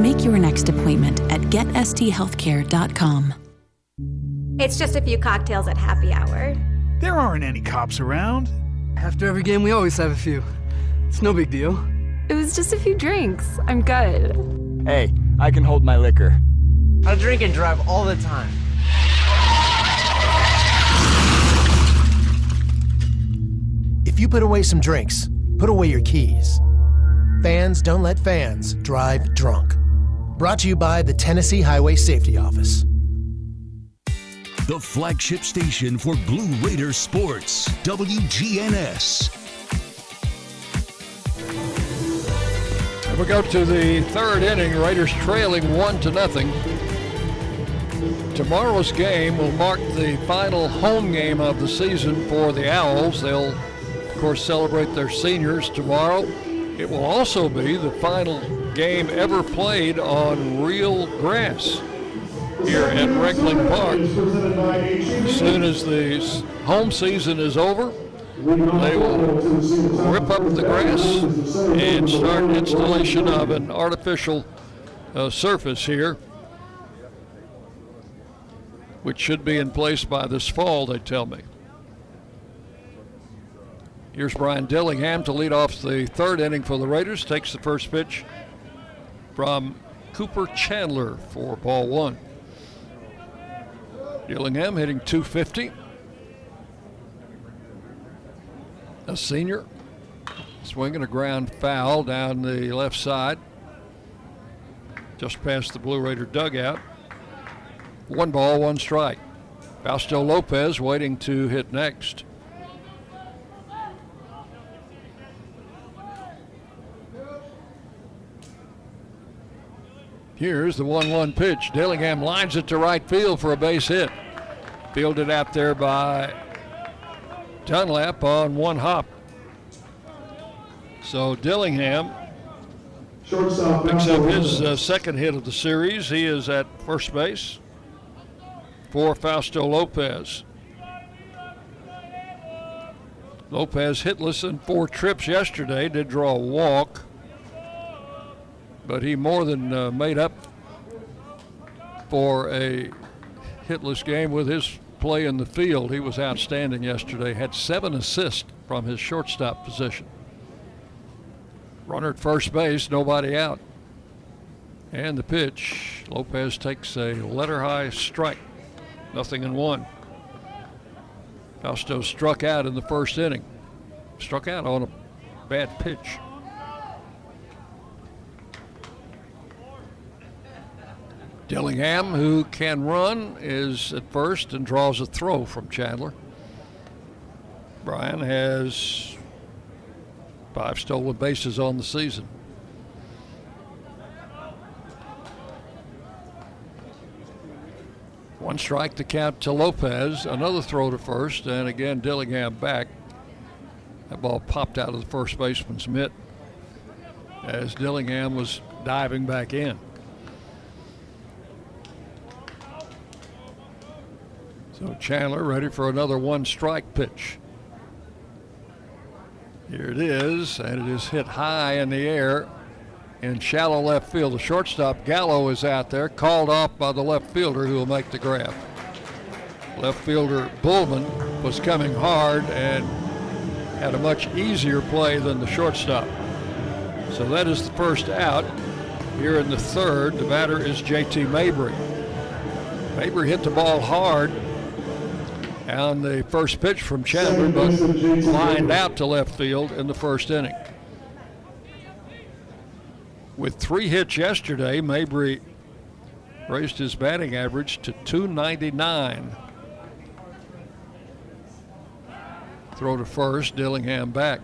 Make your next appointment at getsthealthcare.com. It's just a few cocktails at happy hour. There aren't any cops around. After every game, we always have a few. It's no big deal. It was just a few drinks. I'm good. Hey, I can hold my liquor. I drink and drive all the time. You put away some drinks, put away your keys. Fans don't let fans drive drunk. Brought to you by the Tennessee Highway Safety Office. The flagship station for Blue Raider sports, WGNS. And we go to the third inning. Raiders trailing one to nothing. Tomorrow's game will mark the final home game of the season for the Owls. They'll, of course, celebrate their seniors tomorrow. It will also be the final game ever played on real grass here at Reckling Park. As soon as the home season is over, they will rip up the grass and start installation of an artificial uh, surface here, which should be in place by this fall, they tell me. Here's Brian Dillingham to lead off the third inning for the Raiders. Takes the first pitch from Cooper Chandler for ball one. Dillingham hitting 250. A senior swinging a ground foul down the left side, just past the Blue Raider dugout. One ball, one strike. Fausto Lopez waiting to hit next. Here's the 1 1 pitch. Dillingham lines it to right field for a base hit. Fielded out there by Dunlap on one hop. So Dillingham picks up his uh, second hit of the series. He is at first base for Fausto Lopez. Lopez hitless in four trips yesterday, did draw a walk but he more than uh, made up for a hitless game with his play in the field. He was outstanding yesterday, had seven assists from his shortstop position. Runner at first base, nobody out. And the pitch, Lopez takes a letter high strike, nothing in one. Fausto struck out in the first inning, struck out on a bad pitch. Dillingham, who can run, is at first and draws a throw from Chandler. Brian has five stolen bases on the season. One strike to count to Lopez, another throw to first, and again Dillingham back. That ball popped out of the first baseman's mitt as Dillingham was diving back in. So Chandler ready for another one strike pitch. Here it is, and it is hit high in the air in shallow left field. The shortstop Gallo is out there, called off by the left fielder who will make the grab. Left fielder Bullman was coming hard and had a much easier play than the shortstop. So that is the first out. Here in the third, the batter is JT Mabry. Mabry hit the ball hard on the first pitch from Chandler, but lined out to left field in the first inning. With three hits yesterday, Mabry raised his batting average to 299. Throw to first, Dillingham back.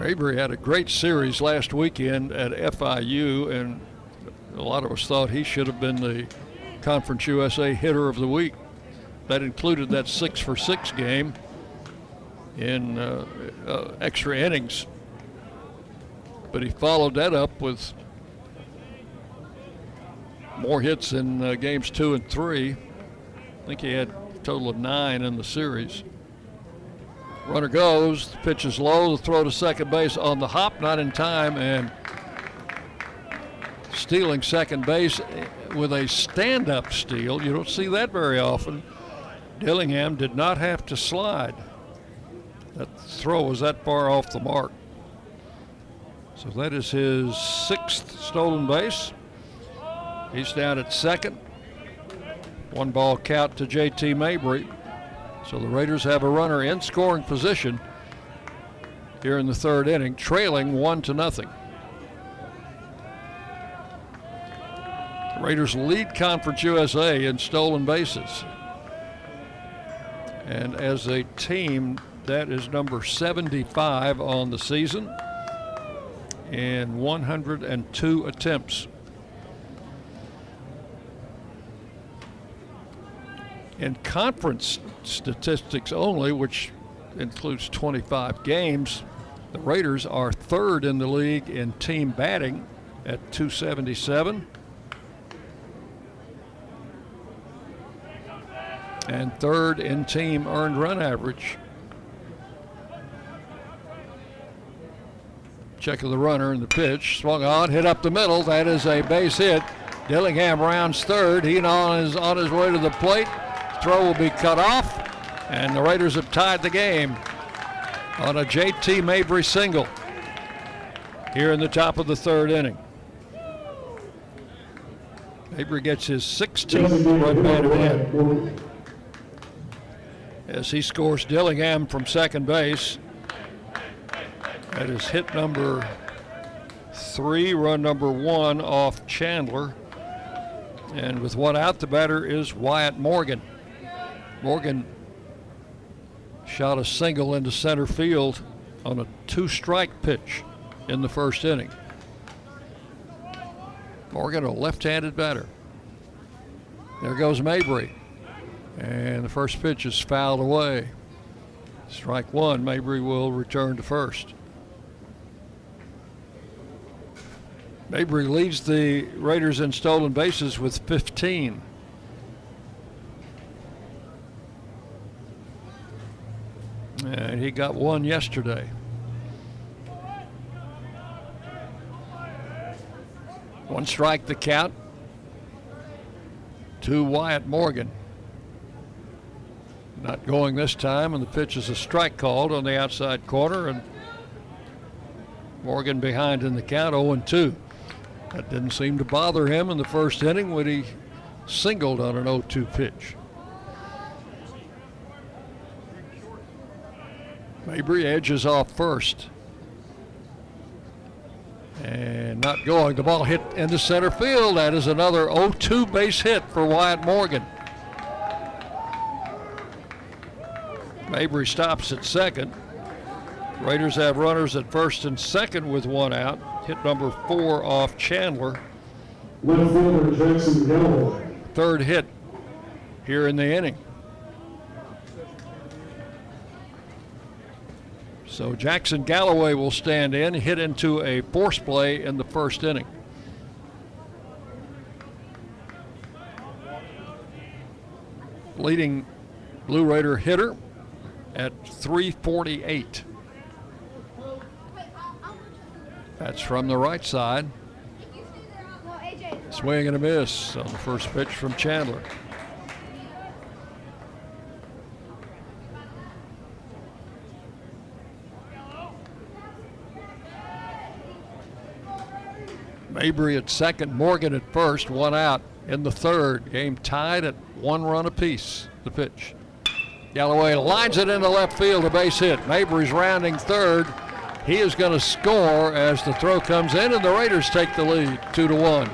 Mabry had a great series last weekend at FIU, and a lot of us thought he should have been the Conference USA Hitter of the Week. That included that six for six game in uh, uh, extra innings. But he followed that up with more hits in uh, games two and three. I think he had a total of nine in the series. Runner goes, the pitch is low, the throw to second base on the hop, not in time, and stealing second base with a stand up steal. You don't see that very often. Dillingham did not have to slide. That throw was that far off the mark. So that is his sixth stolen base. He's down at second. One ball count to JT Mabry. So the Raiders have a runner in scoring position here in the third inning, trailing one to nothing. The Raiders lead Conference USA in stolen bases. And as a team, that is number 75 on the season and 102 attempts. In conference statistics only, which includes 25 games, the Raiders are third in the league in team batting at 277. And third in team earned run average. Check of the runner and the pitch. Swung on, hit up the middle. That is a base hit. Dillingham rounds third. He on his, on his way to the plate. Throw will be cut off, and the Raiders have tied the game on a JT Mabry single here in the top of the third inning. Mabry gets his 16th run batted in as he scores Dillingham from second base. That is hit number three, run number one off Chandler. And with one out, the batter is Wyatt Morgan. Morgan shot a single into center field on a two strike pitch in the first inning. Morgan, a left handed batter. There goes Mabry. And the first pitch is fouled away. Strike one, Mabry will return to first. Mabry leads the Raiders in stolen bases with 15. And he got one yesterday. One strike the count to Wyatt Morgan. Not going this time, and the pitch is a strike called on the outside corner, and Morgan behind in the count 0 2. That didn't seem to bother him in the first inning when he singled on an 0 2 pitch. Mabry edges off first. And not going. The ball hit into center field. That is another 0 2 base hit for Wyatt Morgan. Mabry stops at second. Raiders have runners at first and second with one out. Hit number four off Chandler. Left fielder Jackson Galloway. Third hit here in the inning. So Jackson Galloway will stand in, hit into a force play in the first inning. Leading Blue Raider hitter at 348. That's from the right side. Swing and a miss on the first pitch from Chandler. Mabry at second, Morgan at first, one out in the third. Game tied at one run apiece. The pitch. Galloway lines it into left field, a base hit. Mabry's rounding third. He is going to score as the throw comes in, and the Raiders take the lead, two to one.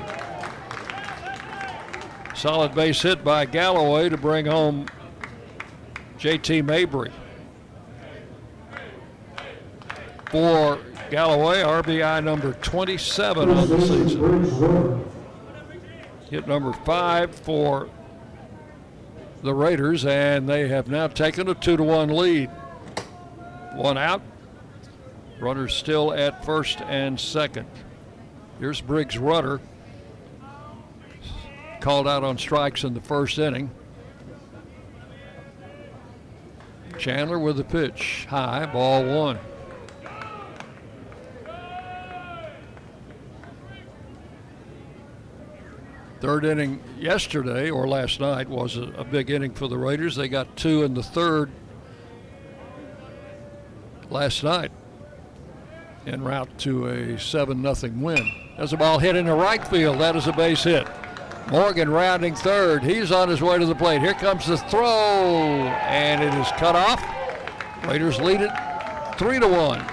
Solid base hit by Galloway to bring home JT Mabry. For Galloway, RBI number 27 on the season. Hit number five for the Raiders, and they have now taken a two to one lead. One out. Runners still at first and second. Here's Briggs Rudder. Called out on strikes in the first inning. Chandler with the pitch. High, ball one. Third inning yesterday or last night was a, a, big inning for the Raiders. They got two in the third last night en route to a 7 0 win. There's a ball hit in the right field. That is a base hit. Morgan rounding third. He's on his way to the plate. Here comes the throw, and it is cut off. Raiders lead it 3 to 1.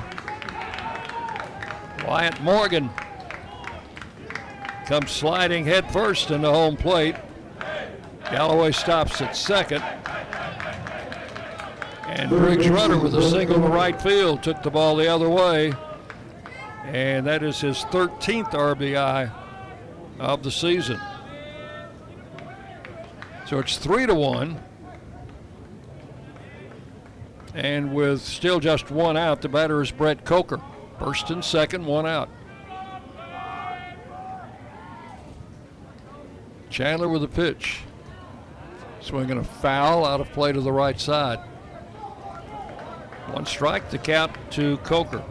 Wyatt Morgan comes sliding head first into home plate. Galloway stops at second. And Briggs Rudder with a single to right field took the ball the other way. And that is his 13th RBI of the season. So it's three to one. And with still just one out, the batter is Brett Coker. First and second, one out. Chandler with a pitch. Swinging a foul out of play to the right side. One strike to count to Coker.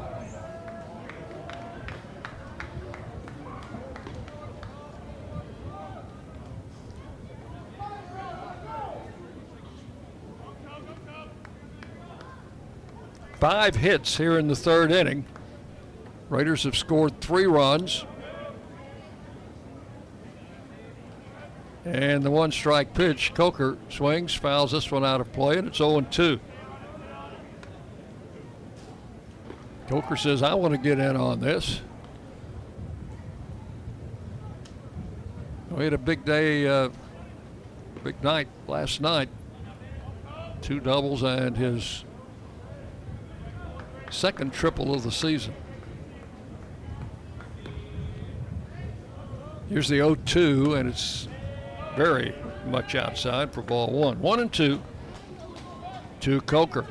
Five hits here in the third inning. Raiders have scored three runs. And the one strike pitch, Coker swings, fouls this one out of play, and it's 0 2. Coker says, I want to get in on this. We had a big day, uh, big night last night. Two doubles and his second triple of the season. Here's the 0 2, and it's very much outside for ball one. One and two to Coker.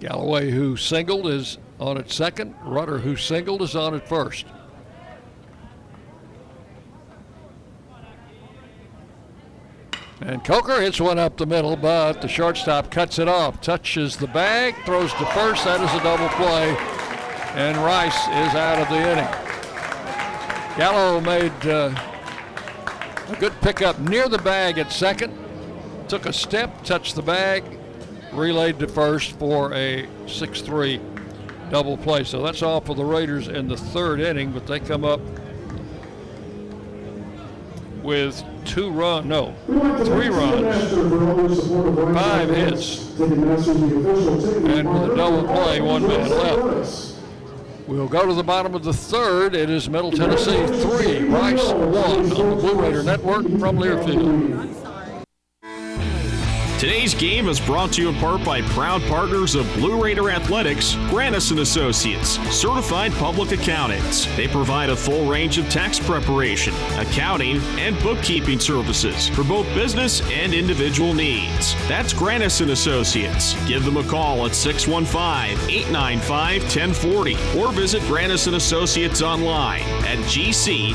Galloway, who singled, is on at second. Rudder, who singled, is on at first. And Coker hits one up the middle, but the shortstop cuts it off, touches the bag, throws to first. That is a double play, and Rice is out of the inning. Gallo made uh, a good pickup near the bag at second, took a step, touched the bag, relayed to first for a 6 3 double play. So that's all for the Raiders in the third inning, but they come up with two run, no, three runs, five hits, and with a double play, one man left. We'll go to the bottom of the third. It is Middle Tennessee three, Rice one on the Blue Raider Network from Learfield. Today's game is brought to you in part by proud partners of Blue Raider Athletics, Granison Associates, certified public accountants. They provide a full range of tax preparation, accounting, and bookkeeping services for both business and individual needs. That's Granison Associates. Give them a call at 615-895-1040 or visit Granison Associates online at gcpas.com.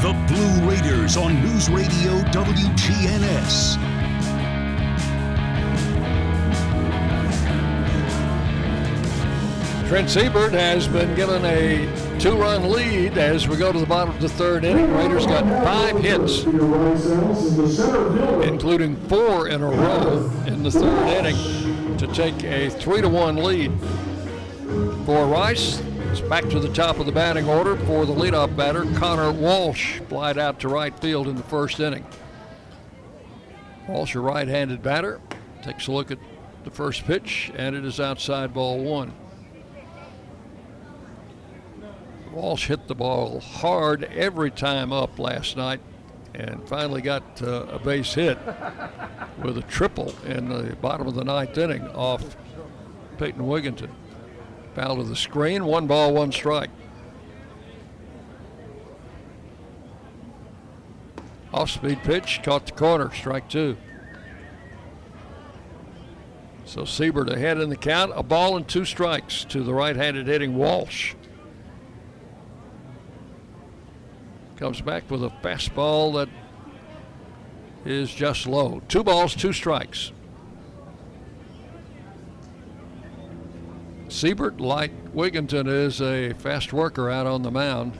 The Blue Raiders on News Radio WGNS. Trent Siebert has been given a two run lead as we go to the bottom of the third inning. Raiders got five hits, including four in a row in the third inning to take a three to one lead. For Rice, back to the top of the batting order for the leadoff batter, Connor Walsh, flied out to right field in the first inning. Walsh, a right handed batter, takes a look at the first pitch, and it is outside ball one. Walsh hit the ball hard every time up last night and finally got uh, a base hit with a triple in the bottom of the ninth inning off Peyton Wigginton. Foul to the screen, one ball, one strike. Off speed pitch, caught the corner, strike two. So Siebert ahead in the count, a ball and two strikes to the right handed hitting Walsh. Comes back with a fastball that is just low. Two balls, two strikes. Siebert, like Wigginton, is a fast worker out on the mound.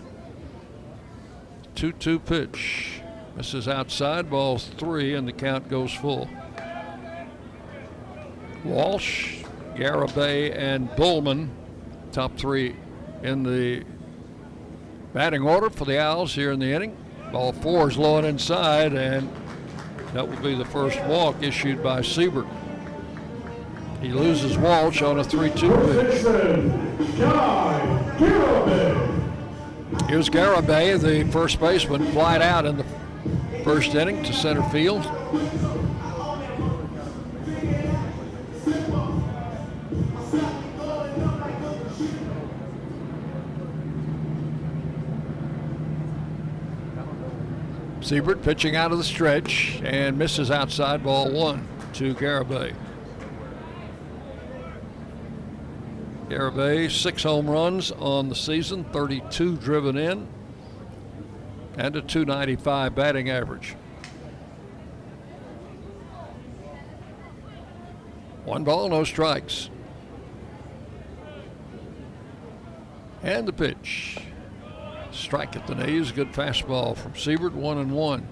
2 2 pitch. This is outside, ball three, and the count goes full. Walsh, Garibay, and Bullman, top three in the batting order for the Owls here in the inning. Ball four is low and inside, and that will be the first walk issued by Siebert. He loses Walsh on a 3 2 pitch. Here's Garibay, the first baseman, flied out in the first inning to center field. Siebert pitching out of the stretch and misses outside ball one to Garibay. Garibay, six home runs on the season, 32 driven in, and a 295 batting average. One ball, no strikes. And the pitch. Strike at the knees. Good fastball from Siebert, one and one.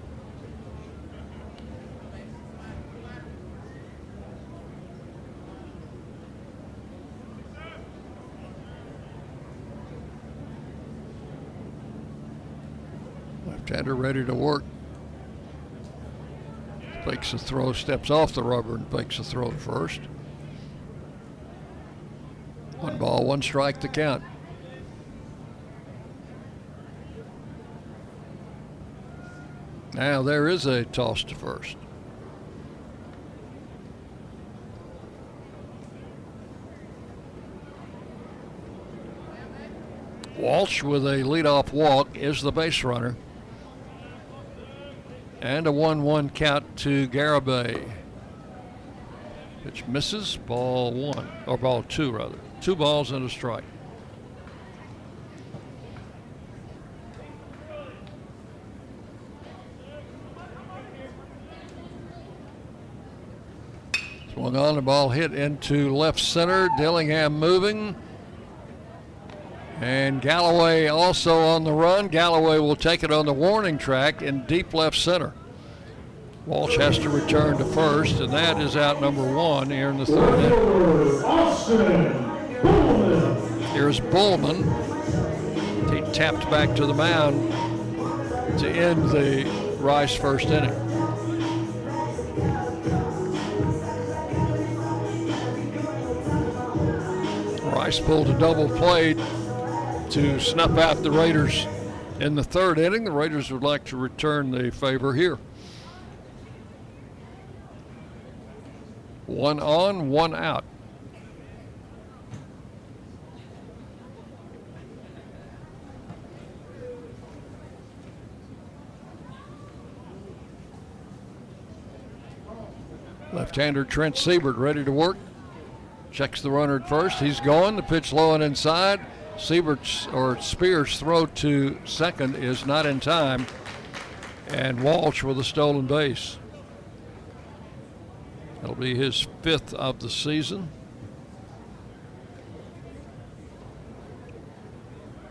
Left-hander ready to work. Fakes the throw, steps off the rubber and fakes the throw first. One ball, one strike to count. Now there is a toss to first. Walsh with a leadoff walk is the base runner. And a 1 1 count to Garibay. Pitch misses, ball one, or ball two rather. Two balls and a strike. Swung on, the ball hit into left center. Dillingham moving. And Galloway also on the run. Galloway will take it on the warning track in deep left center. Walsh has to return to first, and that is out number one here in the third inning. Here's Bullman. He tapped back to the mound to end the Rice first inning. Rice pulled a double play to snuff out the Raiders in the third inning. The Raiders would like to return the favor here. One on, one out. Left-hander Trent Siebert ready to work. Checks the runner at first. He's going. The pitch low and inside. Siebert's or Spears' throw to second is not in time. And Walsh with a stolen base. That'll be his fifth of the season.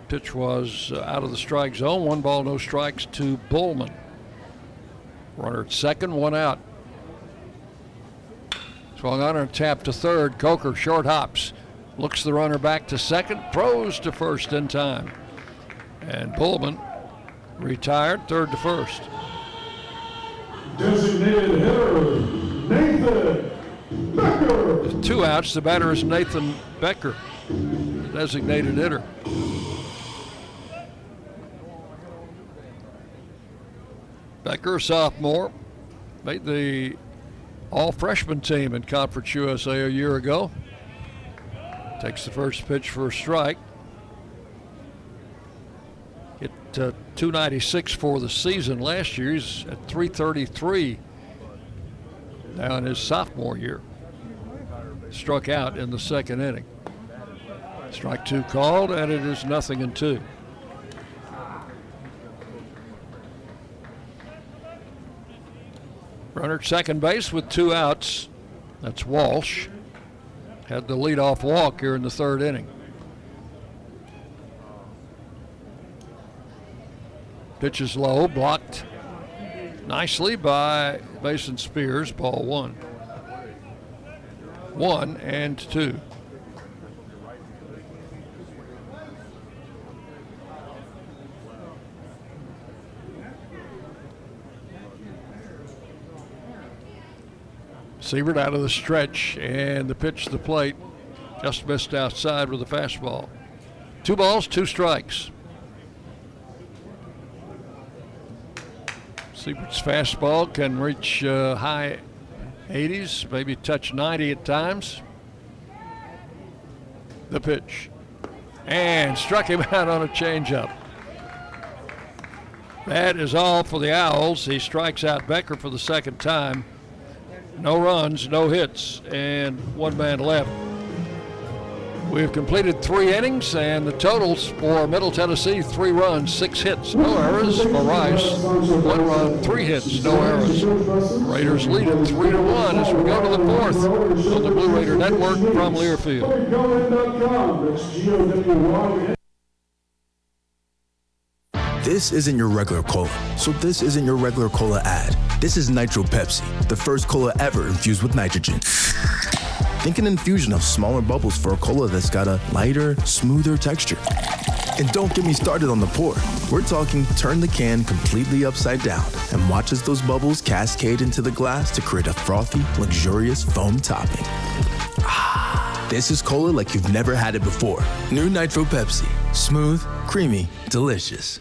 Pitch was uh, out of the strike zone. One ball, no strikes to Bullman. Runner at second, one out. Swung on and tap to third. Coker short hops. Looks the runner back to second. Throws to first in time. And Bullman retired third to first. Designated hitter, Nathan Becker. Two outs. The batter is Nathan Becker, the designated hitter. Becker, sophomore, made the all freshman team in Conference USA a year ago. Takes the first pitch for a strike. Hit uh, 296 for the season last year. He's at 333 now in his sophomore year. Struck out in the second inning. Strike two called, and it is nothing in two. Runner at second base with two outs. That's Walsh. Had the leadoff walk here in the third inning. Pitch is low, blocked nicely by Mason Spears. Ball one. One and two. Siebert out of the stretch, and the pitch to the plate just missed outside with a fastball. Two balls, two strikes. Siebert's fastball can reach uh, high 80s, maybe touch 90 at times. The pitch. And struck him out on a changeup. That is all for the Owls. He strikes out Becker for the second time. No runs, no hits, and one man left. We've completed three innings, and the totals for Middle Tennessee three runs, six hits, no errors for Rice, one run, three hits, no errors. Raiders lead it three to one as we go to the fourth on the Blue Raider Network from Learfield. This isn't your regular cola, so this isn't your regular cola ad. This is Nitro Pepsi, the first cola ever infused with nitrogen. Think an infusion of smaller bubbles for a cola that's got a lighter, smoother texture. And don't get me started on the pour. We're talking turn the can completely upside down and watch as those bubbles cascade into the glass to create a frothy, luxurious foam topping. This is cola like you've never had it before. New Nitro Pepsi. Smooth, creamy, delicious.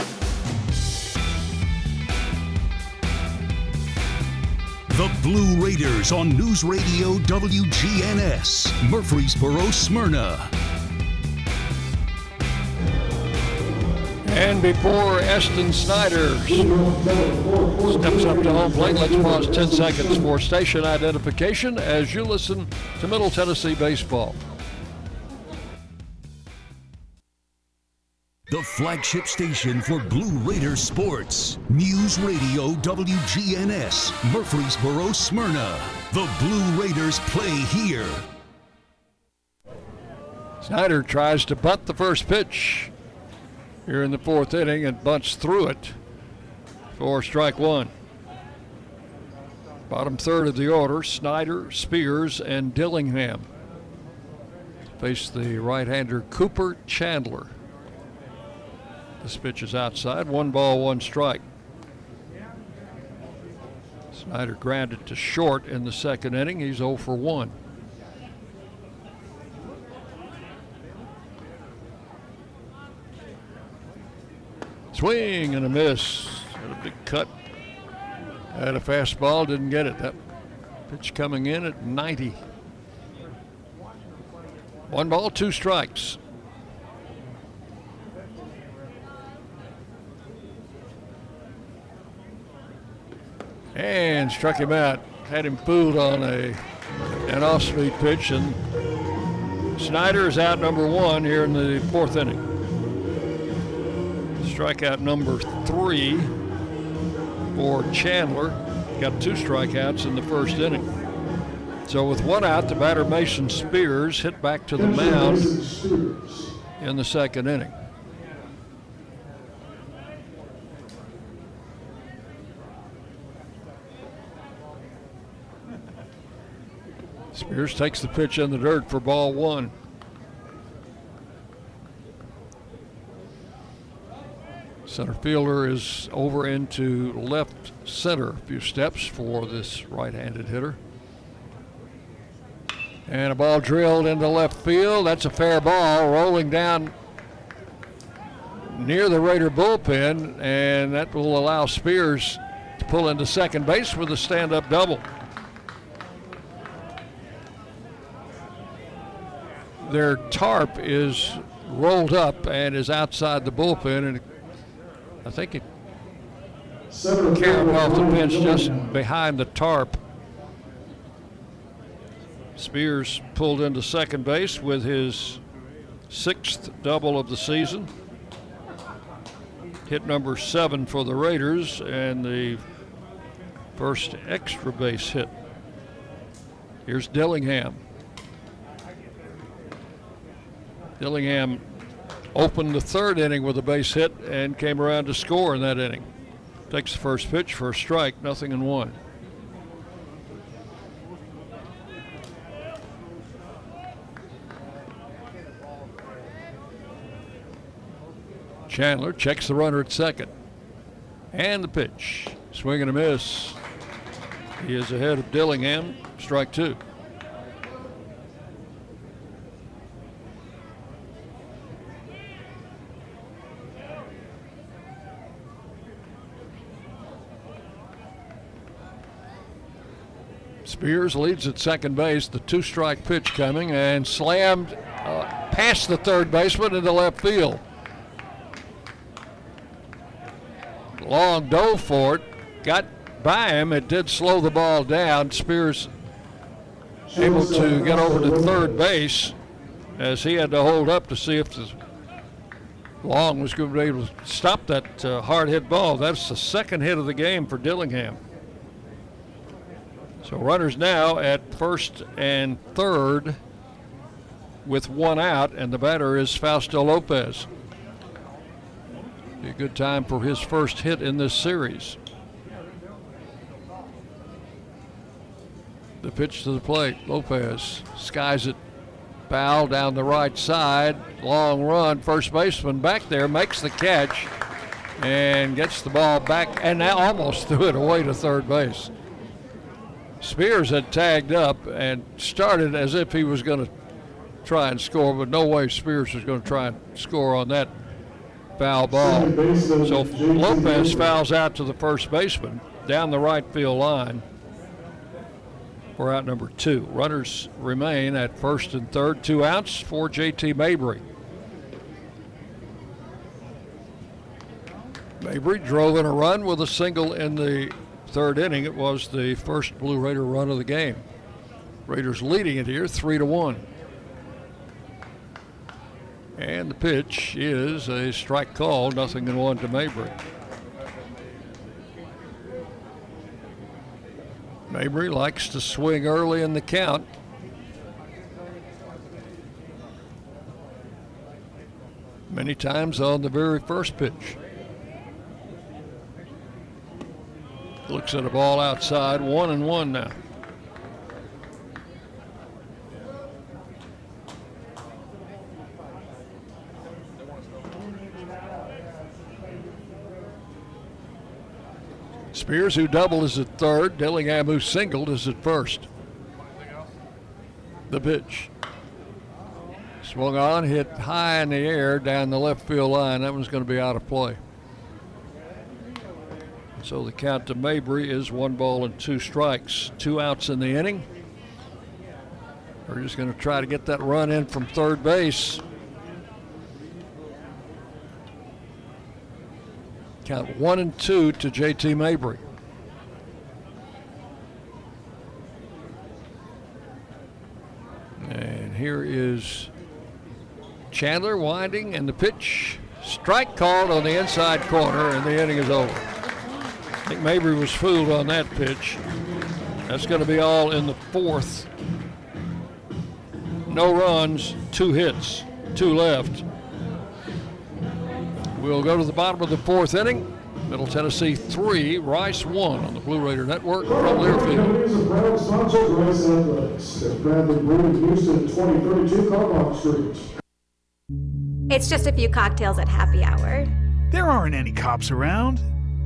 Blue Raiders on News Radio WGNS, Murfreesboro, Smyrna. And before Eston Snyder steps up to home plate, let's pause 10 seconds for station identification as you listen to Middle Tennessee baseball. The flagship station for Blue Raider sports. News Radio WGNS, Murfreesboro, Smyrna. The Blue Raiders play here. Snyder tries to bunt the first pitch here in the fourth inning and bunts through it for strike one. Bottom third of the order Snyder, Spears, and Dillingham face the right hander Cooper Chandler. This pitch is outside. One ball, one strike. Snyder grounded to short in the second inning. He's 0 for 1. Swing and a miss. Had a big cut. Had a fastball, didn't get it. That pitch coming in at 90. One ball, two strikes. And struck him out. Had him fooled on a an off-speed pitch, and Snyder is out number one here in the fourth inning. Strikeout number three for Chandler. Got two strikeouts in the first inning. So with one out, the batter Mason Spears hit back to the mound in the second inning. Spears takes the pitch in the dirt for ball one. Center fielder is over into left center a few steps for this right-handed hitter. And a ball drilled into left field. That's a fair ball rolling down near the Raider bullpen, and that will allow Spears to pull into second base with a stand-up double. Their tarp is rolled up and is outside the bullpen, and I think it carried off the bench just behind the tarp. Spears pulled into second base with his sixth double of the season. Hit number seven for the Raiders and the first extra base hit. Here's Dillingham. Dillingham opened the third inning with a base hit and came around to score in that inning. Takes the first pitch for a strike, nothing in one. Chandler checks the runner at second. And the pitch. Swing and a miss. He is ahead of Dillingham. Strike two. Spears leads at second base. The two strike pitch coming and slammed uh, past the third baseman into left field. Long dove for it, got by him. It did slow the ball down. Spears able to get over to third base as he had to hold up to see if the Long was going to be able to stop that uh, hard hit ball. That's the second hit of the game for Dillingham. So runners now at first and third with one out, and the batter is Fausto Lopez. Be a good time for his first hit in this series. The pitch to the plate. Lopez skies it foul down the right side. Long run. First baseman back there makes the catch and gets the ball back and now almost threw it away to third base. Spears had tagged up and started as if he was going to try and score, but no way Spears was going to try and score on that foul ball. So Lopez fouls out to the first baseman down the right field line for out number two. Runners remain at first and third, two outs for JT Mabry. Mabry drove in a run with a single in the third inning. It was the first Blue Raider run of the game. Raiders leading it here, three to one. And the pitch is a strike call, nothing in one to Mabry. Mabry likes to swing early in the count. Many times on the very first pitch. Looks at a ball outside, one and one now. Spears, who doubled, is at third. Dillingham, who singled, is at first. The pitch. Swung on, hit high in the air down the left field line. That one's going to be out of play. So the count to Mabry is one ball and two strikes, two outs in the inning. We're just going to try to get that run in from third base. Count one and two to JT Mabry. And here is Chandler winding and the pitch. Strike called on the inside corner, and the inning is over. I think Mabry was fooled on that pitch. That's going to be all in the fourth. No runs, two hits, two left. We'll go to the bottom of the fourth inning. Middle Tennessee three, Rice one on the Blue Raider Network from Learfield. Is a proud sponsor of Rice Athletics at Bradley Brew Houston, 2032 Karbach Street. It's just a few cocktails at happy hour. There aren't any cops around.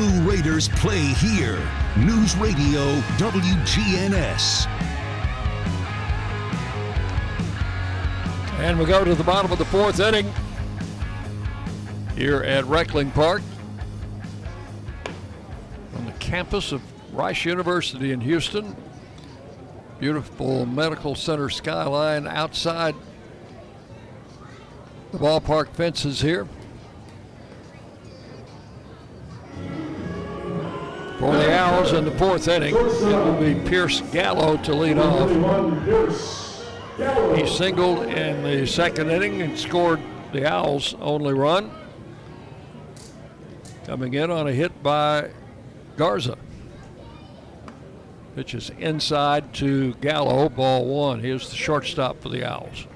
Blue Raiders play here. News Radio WGNS. And we go to the bottom of the fourth inning here at Reckling Park on the campus of Rice University in Houston. Beautiful medical center skyline outside the ballpark fences here. For the Owls in the fourth inning, it will be Pierce Gallo to lead off. He singled in the second inning and scored the Owls' only run. Coming in on a hit by Garza. Pitch is inside to Gallo, ball one. Here's the shortstop for the Owls.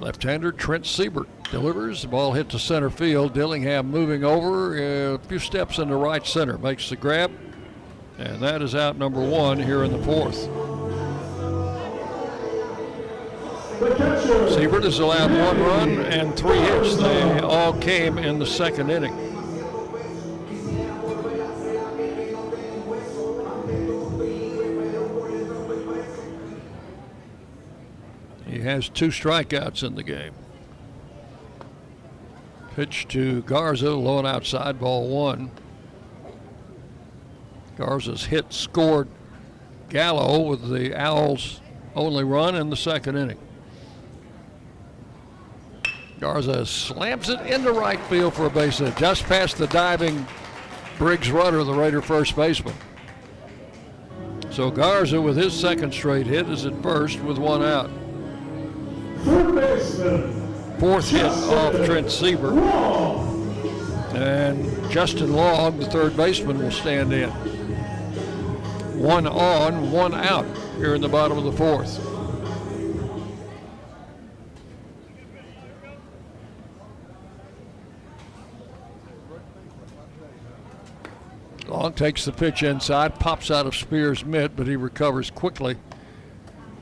Left-hander Trent Siebert delivers. The ball hit to center field. Dillingham moving over a few steps into right center. Makes the grab. And that is out number one here in the fourth. Siebert has allowed one run and three hits. They all came in the second inning. Has two strikeouts in the game. Pitch to Garza, low and outside, ball one. Garza's hit scored Gallo with the Owls' only run in the second inning. Garza slams it into right field for a base hit, just past the diving Briggs Rudder, the Raider first baseman. So Garza, with his second straight hit, is at first with one out. Fourth hit off Trent Siebert. And Justin Long, the third baseman, will stand in. One on, one out here in the bottom of the fourth. Long takes the pitch inside, pops out of Spears' mitt, but he recovers quickly.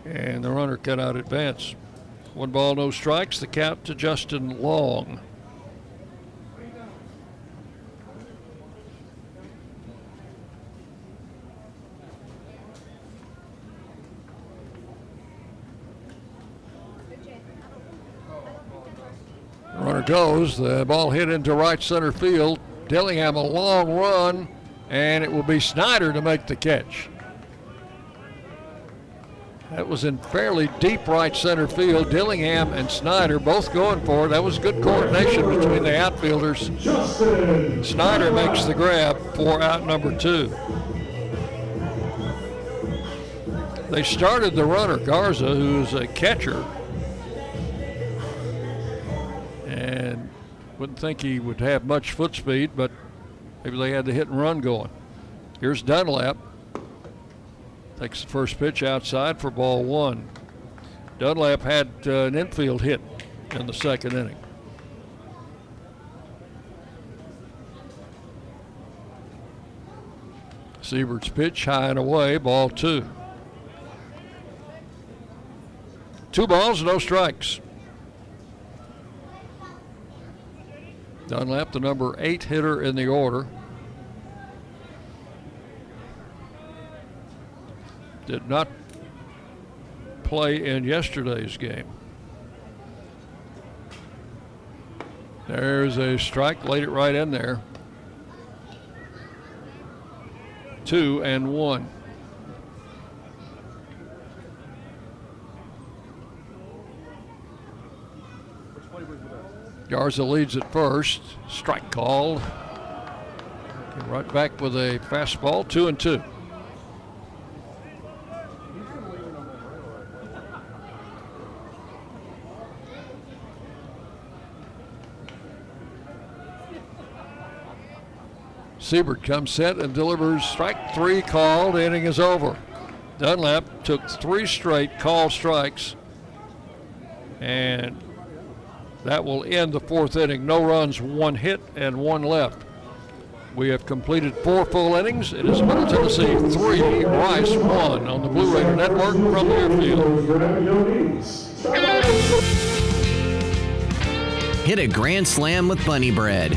And the runner cannot advance. One ball, no strikes. The count to Justin Long. Runner goes. The ball hit into right center field. Dillingham a long run, and it will be Snyder to make the catch. That was in fairly deep right center field. Dillingham and Snyder both going for it. That was good coordination between the outfielders. Snyder makes the grab for out number two. They started the runner, Garza, who's a catcher. And wouldn't think he would have much foot speed, but maybe they had the hit and run going. Here's Dunlap. Takes the first pitch outside for ball one. Dunlap had uh, an infield hit in the second inning. Siebert's pitch high and away, ball two. Two balls, no strikes. Dunlap, the number eight hitter in the order. Did not play in yesterday's game. There's a strike, laid it right in there. Two and one. Garza leads at first. Strike called. Right back with a fastball, two and two. Siebert comes set and delivers strike three called. Inning is over. Dunlap took three straight called strikes, and that will end the fourth inning. No runs, one hit, and one left. We have completed four full innings. It is Middle Tennessee three, Rice one on the Blue Raider Network from Learfield. Hit a grand slam with Bunny Bread.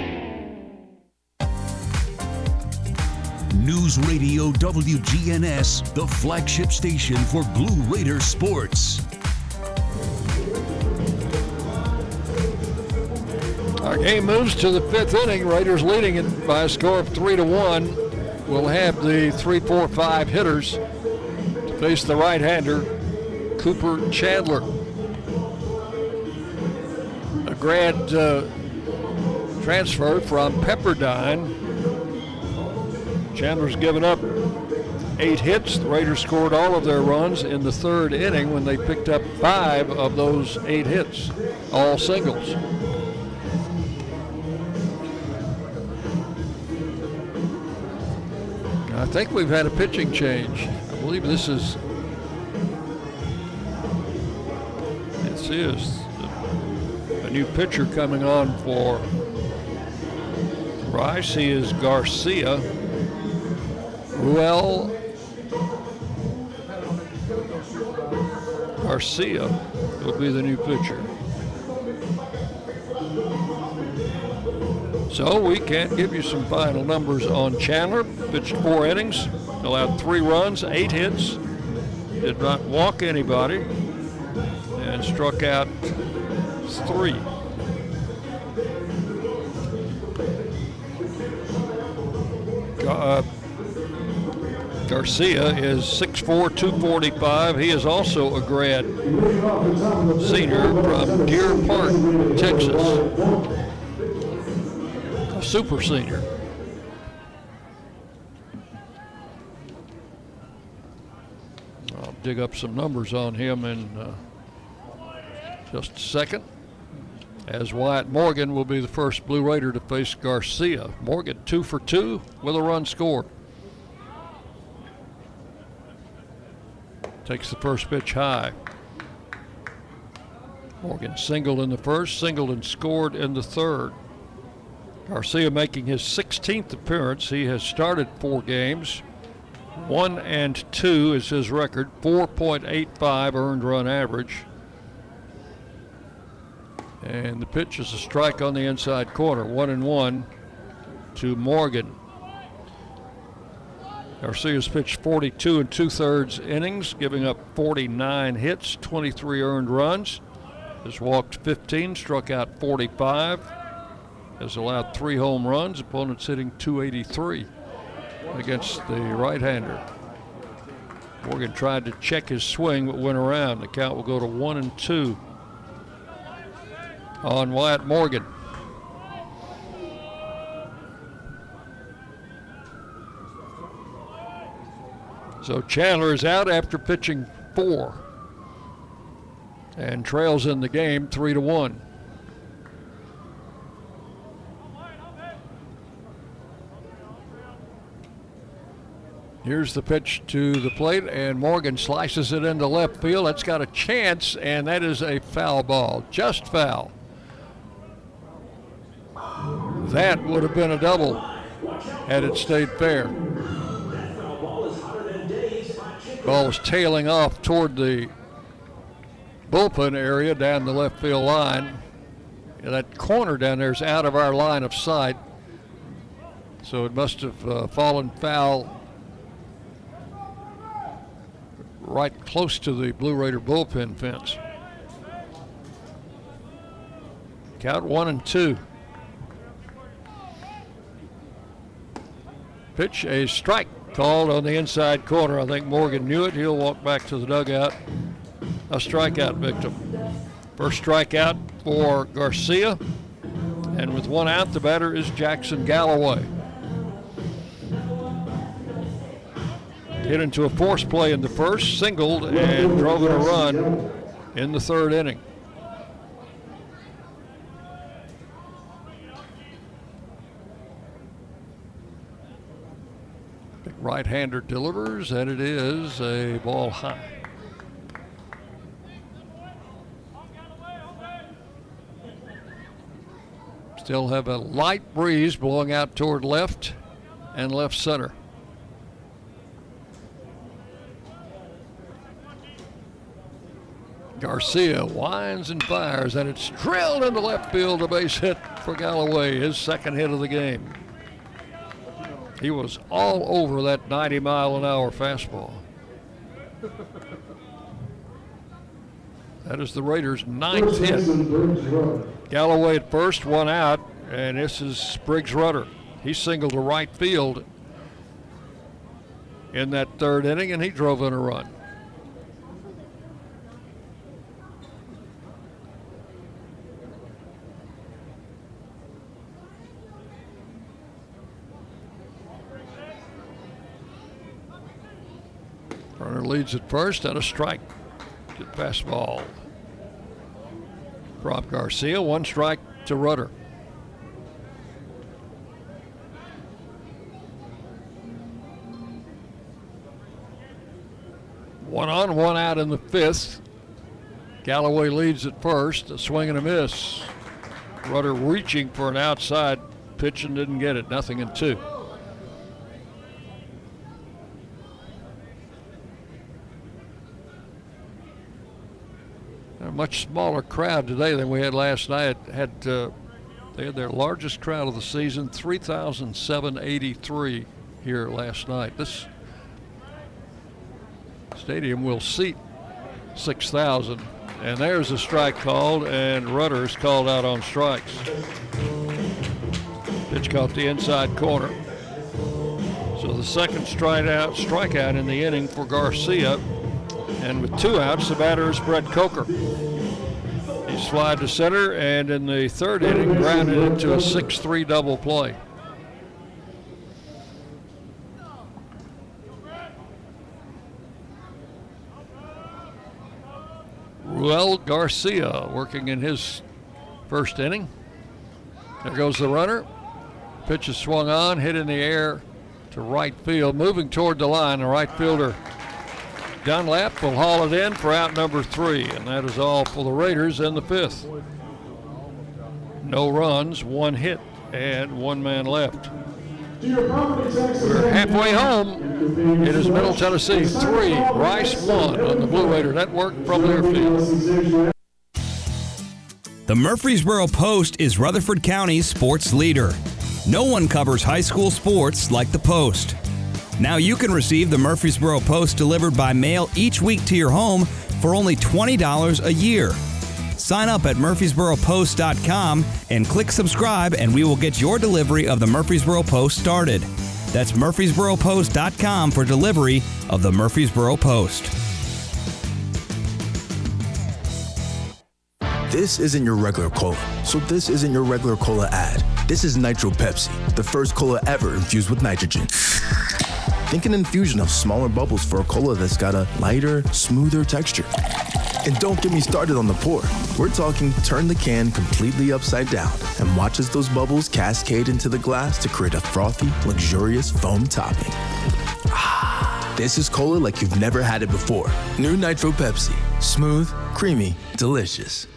News Radio WGNS, the flagship station for Blue Raider sports. Our game moves to the fifth inning. Raiders leading it by a score of three to one. We'll have the three, four, five hitters to face the right-hander, Cooper Chandler. A grad uh, transfer from Pepperdine. Chandler's given up eight hits. The Raiders scored all of their runs in the third inning when they picked up five of those eight hits, all singles. I think we've had a pitching change. I believe this is this is a new pitcher coming on for Rice. He is Garcia. Ruel Garcia will be the new pitcher. So we can't give you some final numbers on Chandler. Pitched four innings, allowed three runs, eight hits, did not walk anybody, and struck out three. Uh, Garcia is 6'4", 245. He is also a grad senior from Deer Park, Texas. A super senior. I'll dig up some numbers on him in uh, just a second. As Wyatt Morgan will be the first Blue Raider to face Garcia. Morgan two for two with a run scored. Takes the first pitch high. Morgan singled in the first, singled and scored in the third. Garcia making his 16th appearance. He has started four games. One and two is his record, 4.85 earned run average. And the pitch is a strike on the inside corner, one and one to Morgan. Garcia's pitched 42 and two thirds innings, giving up 49 hits, 23 earned runs. Has walked 15, struck out 45, has allowed three home runs. Opponents hitting 283 against the right hander. Morgan tried to check his swing but went around. The count will go to one and two on Wyatt Morgan. So Chandler is out after pitching four and trails in the game three to one. Here's the pitch to the plate, and Morgan slices it into left field. That's got a chance, and that is a foul ball, just foul. That would have been a double had it stayed fair. Ball is tailing off toward the bullpen area down the left field line. That corner down there is out of our line of sight, so it must have uh, fallen foul right close to the Blue Raider bullpen fence. Count one and two. Pitch a strike called on the inside corner. I think Morgan knew it. He'll walk back to the dugout. A strikeout victim. First strikeout for Garcia. And with one out, the batter is Jackson Galloway. Hit into a force play in the first, singled, and drove in a run in the third inning. Right hander delivers, and it is a ball high. Still have a light breeze blowing out toward left and left center. Garcia winds and fires, and it's drilled into left field. A base hit for Galloway, his second hit of the game. He was all over that 90 mile an hour fastball. That is the Raiders' ninth hit. Galloway at first, one out, and this is Briggs Rudder. He singled to right field in that third inning, and he drove in a run. Runner leads at first and a strike. Good fastball. Rob Garcia, one strike to Rudder. One on, one out in the fifth. Galloway leads at first, a swing and a miss. Rudder reaching for an outside pitch and didn't get it. Nothing in two. A much smaller crowd today than we had last night. Had uh, they had their largest crowd of the season, 3,783 here last night. This stadium will seat 6,000. And there's a strike called, and Rudder's called out on strikes. Pitch caught the inside corner. So the second strikeout, strikeout in the inning for Garcia. And with two outs, the batter is Brett Coker. He slid to center, and in the third inning, grounded into a 6 3 double play. Ruel Garcia working in his first inning. There goes the runner. Pitch is swung on, hit in the air to right field, moving toward the line. The right fielder Dunlap will haul it in for out number three, and that is all for the Raiders in the fifth. No runs, one hit, and one man left. We're halfway home. It is Middle Tennessee three, Rice one on the Blue Raider Network from Learfield. The Murfreesboro Post is Rutherford County's sports leader. No one covers high school sports like the Post. Now you can receive the Murfreesboro Post delivered by mail each week to your home for only $20 a year. Sign up at murfreesboropost.com and click subscribe, and we will get your delivery of the Murfreesboro Post started. That's murfreesboropost.com for delivery of the Murfreesboro Post. This isn't your regular cola, so this isn't your regular cola ad. This is Nitro Pepsi, the first cola ever infused with nitrogen. Think an infusion of smaller bubbles for a cola that's got a lighter, smoother texture. And don't get me started on the pour. We're talking turn the can completely upside down and watch as those bubbles cascade into the glass to create a frothy, luxurious foam topping. Ah, this is cola like you've never had it before. New Nitro Pepsi. Smooth, creamy, delicious.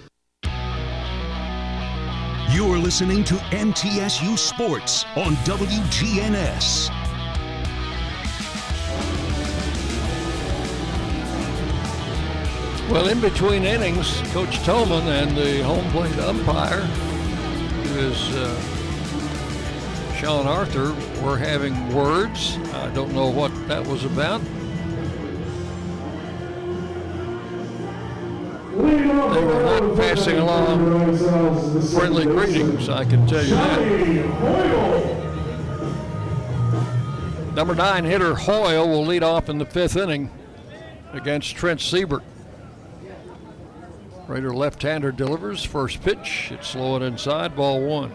You're listening to MTSU Sports on WGNS. Well, in between innings, Coach Tolman and the home plate umpire, who is uh, Sean Arthur, were having words. I don't know what that was about. They were not passing along friendly greetings, I can tell you that. Number nine hitter Hoyle will lead off in the fifth inning against Trent Siebert. Raider left-hander delivers first pitch. It's low and inside, ball one.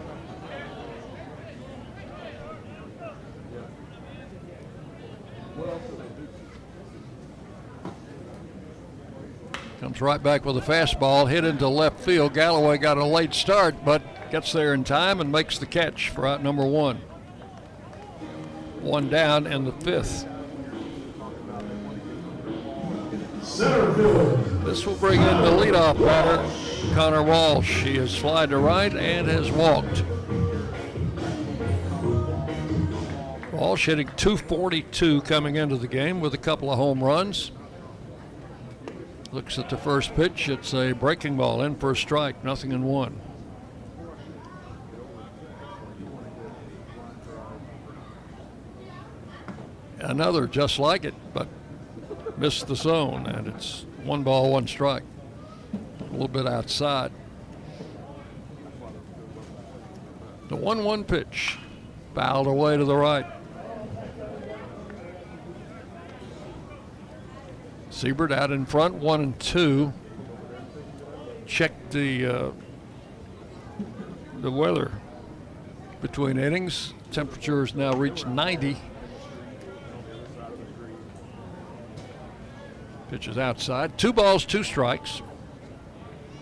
Comes right back with a fastball, hit into left field. Galloway got a late start, but gets there in time and makes the catch for out number one. One down in the fifth. This will bring in the leadoff batter, Connor Walsh. He has flied to right and has walked. Walsh hitting 242 coming into the game with a couple of home runs. Looks at the first pitch. It's a breaking ball in for a strike, nothing in one. Another just like it, but missed the zone, and it's one ball, one strike. A little bit outside. The 1 1 pitch, fouled away to the right. Siebert out in front, one and two. Check the uh, the weather between innings. Temperatures now reached 90. Pitches outside. Two balls, two strikes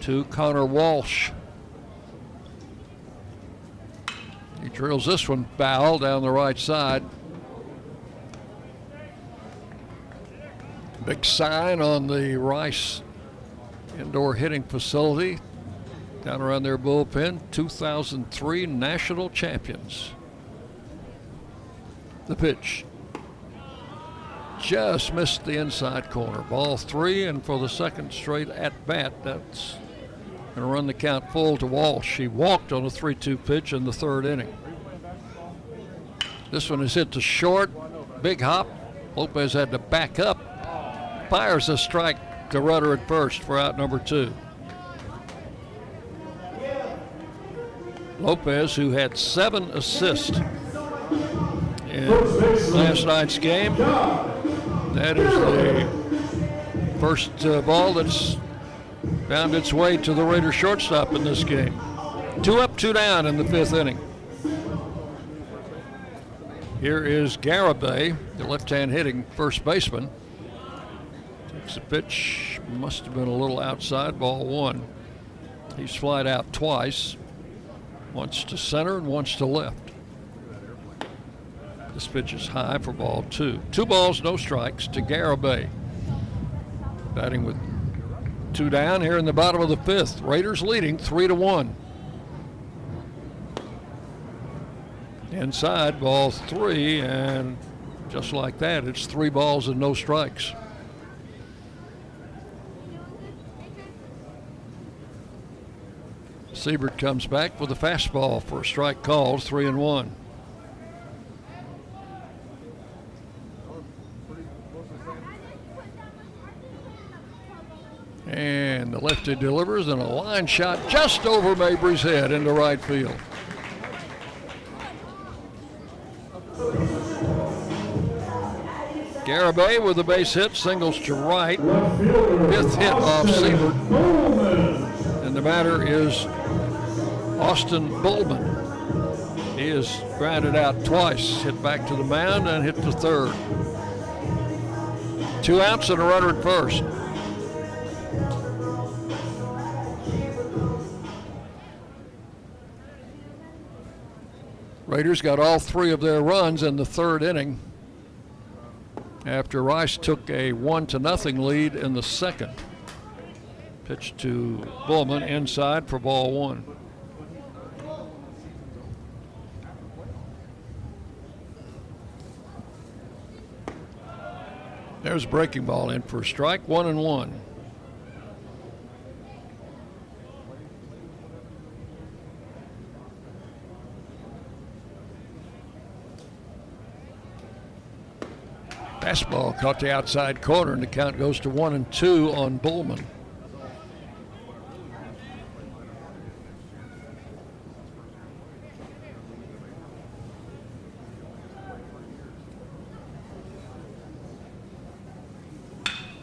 to Connor Walsh. He drills this one foul down the right side. Big sign on the Rice indoor hitting facility down around their bullpen 2003 national champions. The pitch just missed the inside corner. Ball three, and for the second straight at bat, that's going to run the count full to Walsh. She walked on a 3 2 pitch in the third inning. This one is hit to short. Big hop. Lopez had to back up. Fires a strike to Rudder at first for out number two. Lopez, who had seven assists in last night's game, that is the first uh, ball that's found its way to the Raider shortstop in this game. Two up, two down in the fifth inning. Here is Garibay, the left-hand hitting first baseman. Takes a pitch, must have been a little outside, ball one. He's flied out twice, once to center and once to left. This pitch is high for ball two. Two balls, no strikes to Garibay. Batting with two down here in the bottom of the fifth. Raiders leading three to one. Inside, ball three, and just like that, it's three balls and no strikes. Siebert comes back with a fastball for a strike called, three and one. And the lefty delivers and a line shot just over Mabry's head into right field. Garibay with a base hit, singles to right. Fifth hit off Siebert. And the batter is Austin Bullman. He is grounded out twice, hit back to the mound and hit to third. Two outs and a runner at first. Raiders got all three of their runs in the third inning after Rice took a one to nothing lead in the second. Pitch to Bullman inside for ball one. There's breaking ball in for a strike, one and one. Fastball caught the outside corner, and the count goes to one and two on Bullman.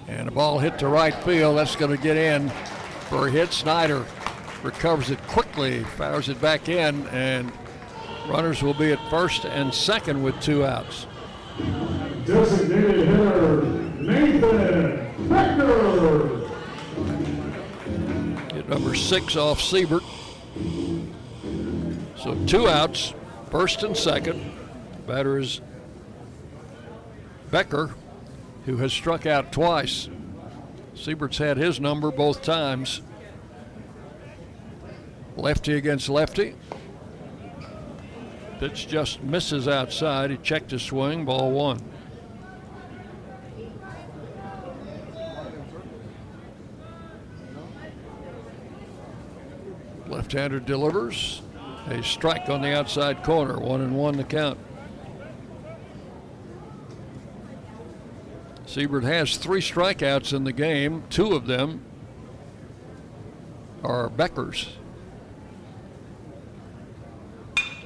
And a ball hit to right field. That's going to get in for a hit. Snyder recovers it quickly, fires it back in, and runners will be at first and second with two outs. Designated hitter, Nathan Becker. Hit number six off Siebert. So two outs, first and second. Batter is Becker, who has struck out twice. Siebert's had his number both times. Lefty against lefty. Pitch just misses outside. He checked his swing, ball one. Left-hander delivers. A strike on the outside corner. One and one the count. Siebert has three strikeouts in the game. Two of them are Becker's.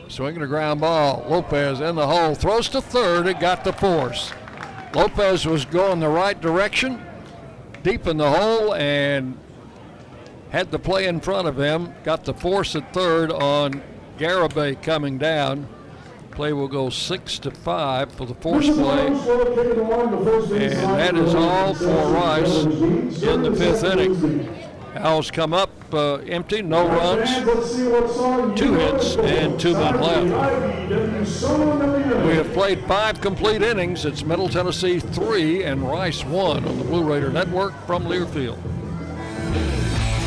Swinging a ground ball. Lopez in the hole. Throws to third. It got the force. Lopez was going the right direction, deep in the hole, and had the play in front of him. Got the force at third on Garibay coming down. Play will go six to five for the force play. And that is all for Rice in the fifth inning. Owls come up uh, empty, no runs, two hits, and two men left. We have played five complete innings. It's Middle Tennessee three and Rice one on the Blue Raider Network from Learfield.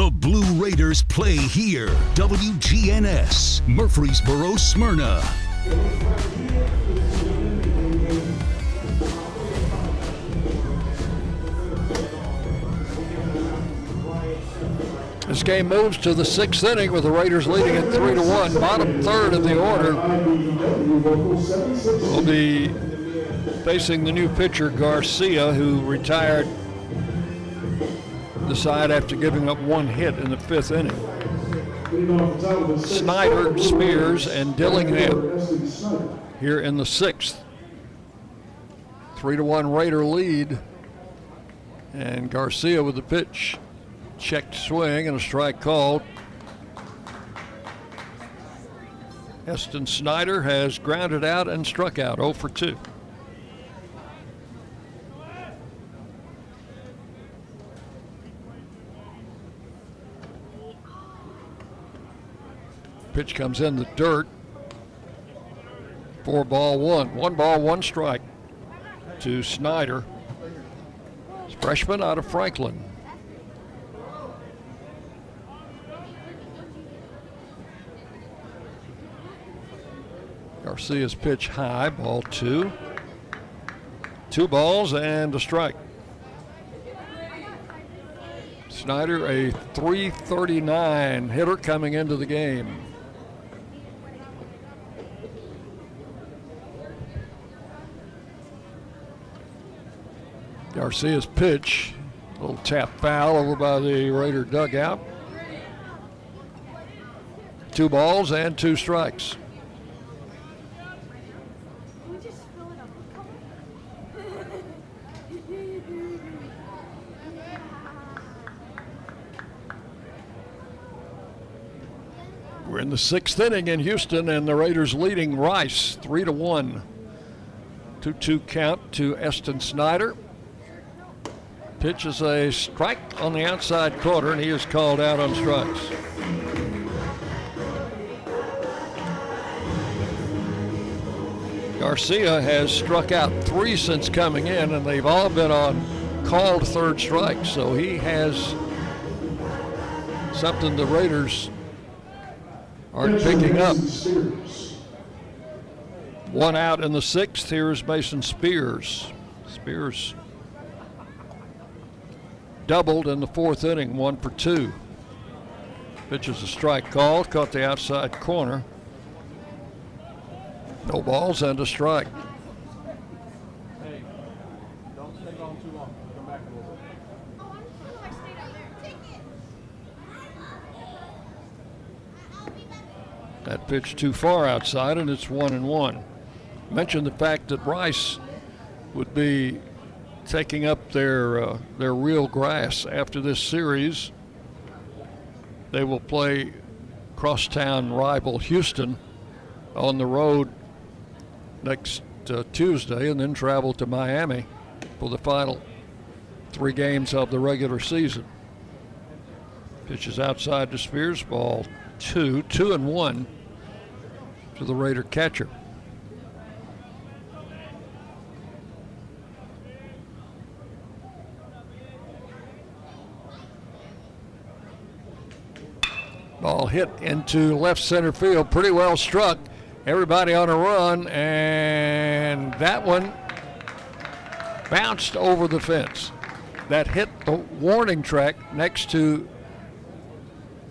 The Blue Raiders play here. WGNS, Murfreesboro, Smyrna. This game moves to the sixth inning with the Raiders leading at three to one. Bottom third of the order will be facing the new pitcher Garcia, who retired the side after giving up one hit in the fifth inning. Snyder, Spears, and Dillingham here in the sixth. Three to one Raider lead. And Garcia with the pitch. Checked swing and a strike called. Eston Snyder has grounded out and struck out 0 for 2. Pitch comes in the dirt. Four ball one. One ball, one strike to Snyder. Freshman out of Franklin. Garcia's pitch high, ball two. Two balls and a strike. Snyder, a 339 hitter coming into the game. Garcia's pitch, a little tap foul over by the Raider dugout. Two balls and two strikes. We're in the sixth inning in Houston, and the Raiders leading Rice three to one. 2 2 count to Eston Snyder. Pitch is a strike on the outside corner, and he is called out on strikes. Garcia has struck out three since coming in, and they've all been on called third strike. So he has something the Raiders aren't picking up. One out in the sixth. Here's Mason Spears. Spears doubled in the fourth inning, one for two. Pitches a strike call, caught the outside corner. No balls and a strike. That pitch too far outside, and it's one and one. Mentioned the fact that Rice would be taking up their uh, their real grass after this series. They will play crosstown rival Houston on the road next uh, Tuesday, and then travel to Miami for the final three games of the regular season. Pitches outside to Spears, ball two, two and one to the Raider catcher. Ball hit into left center field, pretty well struck. Everybody on a run, and that one bounced over the fence. That hit the warning track next to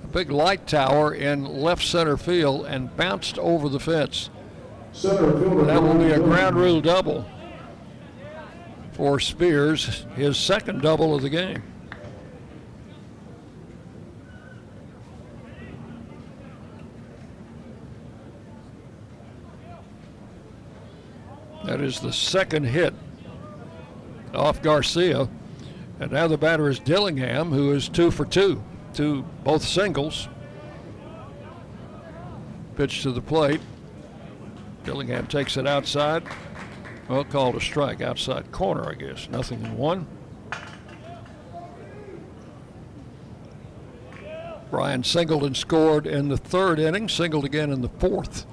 a big light tower in left center field and bounced over the fence. That will be a ground rule double for Spears, his second double of the game. That is the second hit off Garcia. And now the batter is Dillingham, who is two for two, two both singles. Pitch to the plate. Dillingham takes it outside. Well, called a strike outside corner, I guess. Nothing in one. Brian singled and scored in the third inning, singled again in the fourth.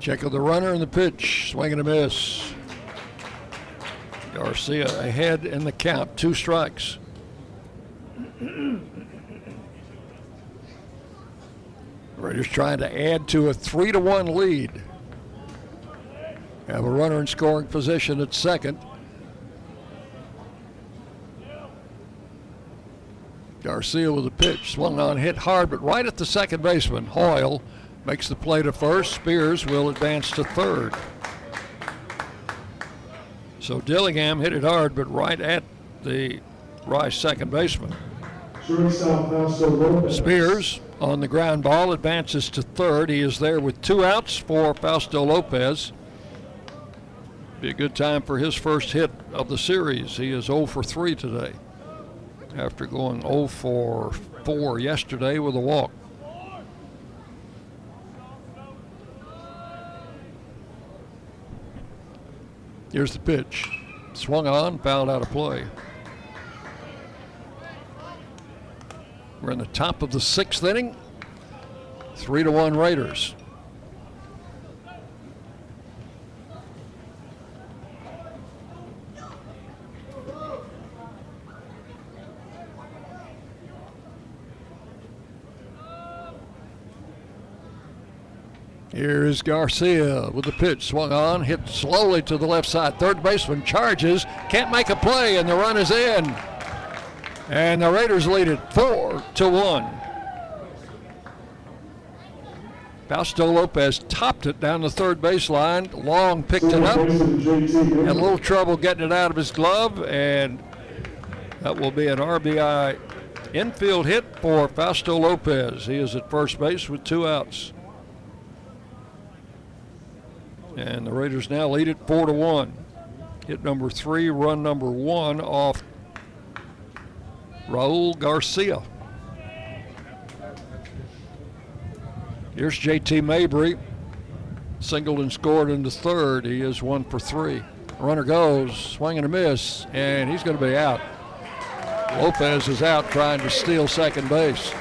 Check of the runner and the pitch. Swing and a miss. Garcia ahead in the count. Two strikes. Raiders trying to add to a three to one lead. Have a runner in scoring position at second. Garcia with a pitch, swung on, hit hard, but right at the second baseman. Hoyle makes the play to first. Spears will advance to third. So Dillingham hit it hard, but right at the Rice second baseman. Spears on the ground ball advances to third. He is there with two outs for Fausto Lopez. Be a good time for his first hit of the series. He is 0 for 3 today after going 0 for 4 yesterday with a walk. Here's the pitch. Swung on, fouled out of play. We're in the top of the sixth inning. Three to one Raiders. Here's Garcia with the pitch swung on, hit slowly to the left side. Third baseman charges, can't make a play, and the run is in. And the Raiders lead it four to one. Fausto Lopez topped it down the third baseline. Long picked it up. Had a little trouble getting it out of his glove, and that will be an RBI infield hit for Fausto Lopez. He is at first base with two outs. And the Raiders now lead it four to one. Hit number three, run number one off Raul Garcia. Here's JT Mabry. Singled and scored in the third. He is one for three. Runner goes, swing and a miss, and he's going to be out. Lopez is out trying to steal second base.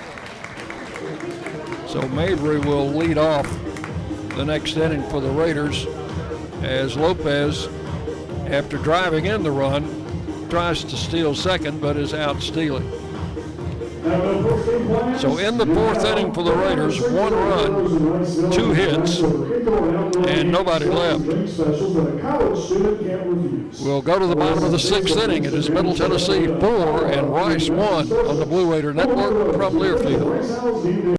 So Mabry will lead off the next inning for the Raiders as Lopez, after driving in the run, tries to steal second but is out stealing. So in the fourth inning for the Raiders, one run, two hits, and nobody left. We'll go to the bottom of the sixth inning. It is Middle Tennessee four and Rice one on the Blue Raider Network from Learfield.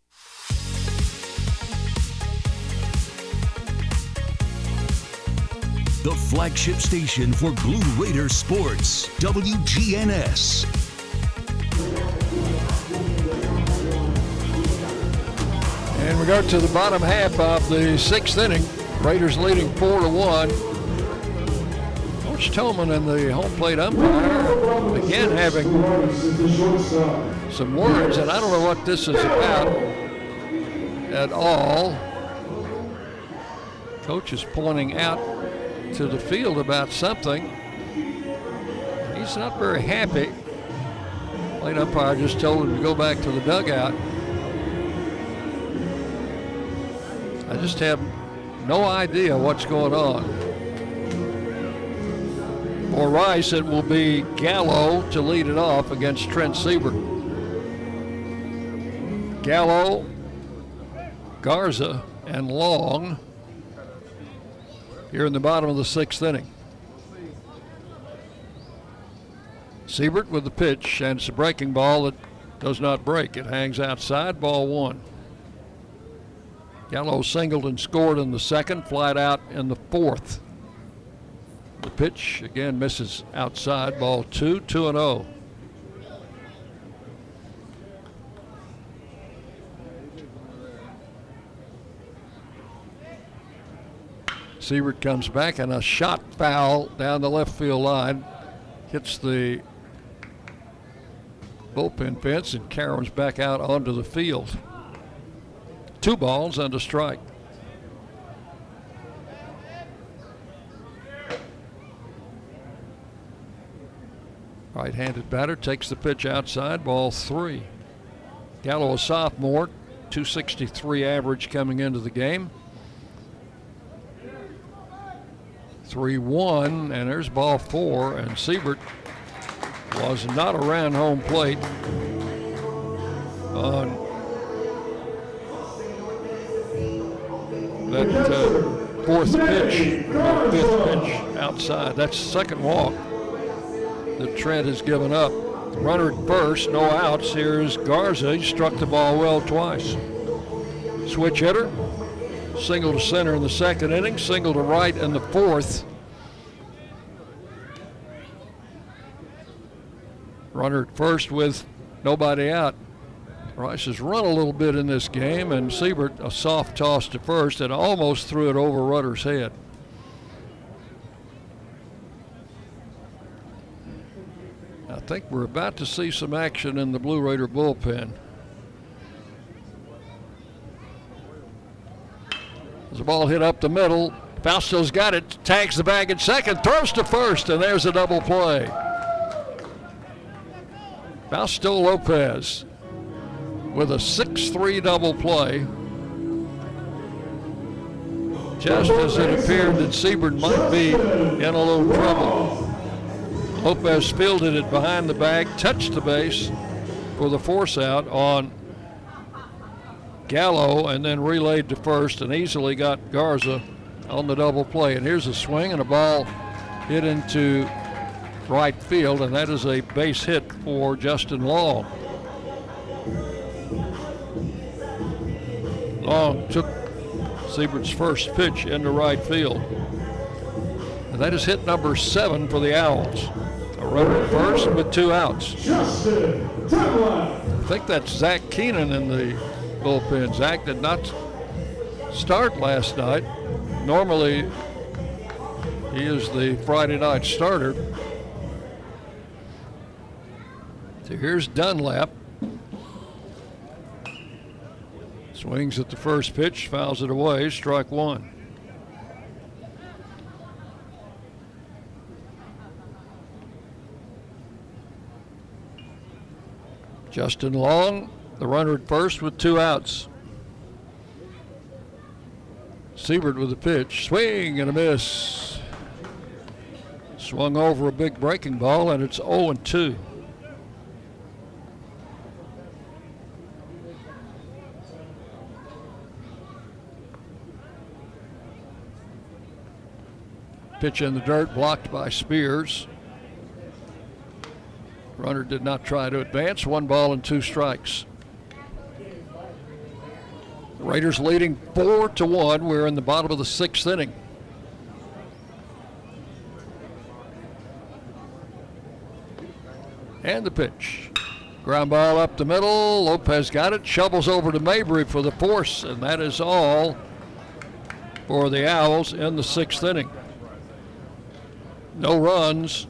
The flagship station for Blue Raider sports, WGNS. And we go to the bottom half of the sixth inning. Raiders leading four to one. Coach Tillman and the home plate umpire again having some words, and I don't know what this is about at all. Coach is pointing out to the field about something. He's not very happy. Plate umpire just told him to go back to the dugout. I just have no idea what's going on. For Rice, it will be Gallo to lead it off against Trent Siebert. Gallo, Garza, and Long here in the bottom of the sixth inning. Siebert with the pitch, and it's a breaking ball that does not break. It hangs outside, ball one. Gallo singled and scored in the second, flied out in the fourth. The pitch again misses outside, ball two, two and oh. Siebert comes back and a shot foul down the left field line hits the bullpen fence and caroms back out onto the field. Two balls and a strike. Right handed batter takes the pitch outside, ball three. Gallo, a sophomore, 263 average coming into the game. 3 1, and there's ball four, and Siebert was not around home plate on that uh, fourth pitch, fifth pitch outside. That's the second walk that Trent has given up. Runner at first, no outs. Here's Garza. He struck the ball well twice. Switch hitter. Single to center in the second inning, single to right in the fourth. Runner at first with nobody out. Rice has run a little bit in this game, and Siebert a soft toss to first and almost threw it over Rudder's head. I think we're about to see some action in the Blue Raider bullpen. As the ball hit up the middle, Fausto's got it, tags the bag at second, throws to first, and there's a double play. Fausto Lopez with a 6-3 double play. Just as it appeared that Siebert might be in a little trouble. Lopez fielded it behind the bag, touched the base for the force out on Gallo, and then relayed to first and easily got Garza on the double play. And here's a swing and a ball hit into right field, and that is a base hit for Justin Long. Long took Siebert's first pitch into right field. And that is hit number seven for the Owls. A runner at first with two outs. I think that's Zach Keenan in the bullpen. Zach did not start last night. Normally, he is the Friday night starter. So here's Dunlap. Swings at the first pitch, fouls it away, strike one. Justin Long, the runner at first with two outs. Siebert with a pitch, swing and a miss. Swung over a big breaking ball, and it's 0 2. Pitch in the dirt, blocked by Spears. Runner did not try to advance. One ball and two strikes. Raiders leading four to one. We're in the bottom of the sixth inning. And the pitch. Ground ball up the middle. Lopez got it. Shovels over to Mabry for the force, and that is all for the Owls in the sixth inning. No runs,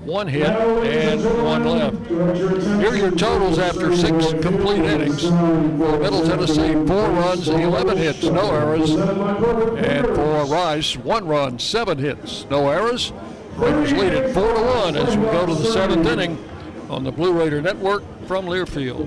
one hit and one left. Here are your totals after six complete innings. For Middle Tennessee, four runs, 11 hits, no errors. And for Rice, one run, seven hits, no errors. Raiders lead it four to one as we go to the seventh inning on the Blue Raider Network from Learfield.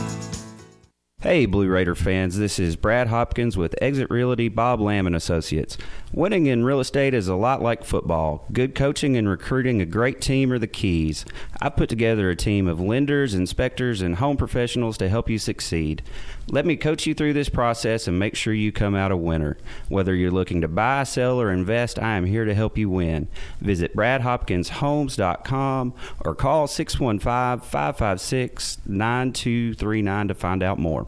Hey, Blue Raider fans, this is Brad Hopkins with Exit Realty Bob Lamb and Associates. Winning in real estate is a lot like football. Good coaching and recruiting a great team are the keys. I've put together a team of lenders, inspectors, and home professionals to help you succeed. Let me coach you through this process and make sure you come out a winner. Whether you're looking to buy, sell, or invest, I am here to help you win. Visit bradhopkinshomes.com or call 615 556 9239 to find out more.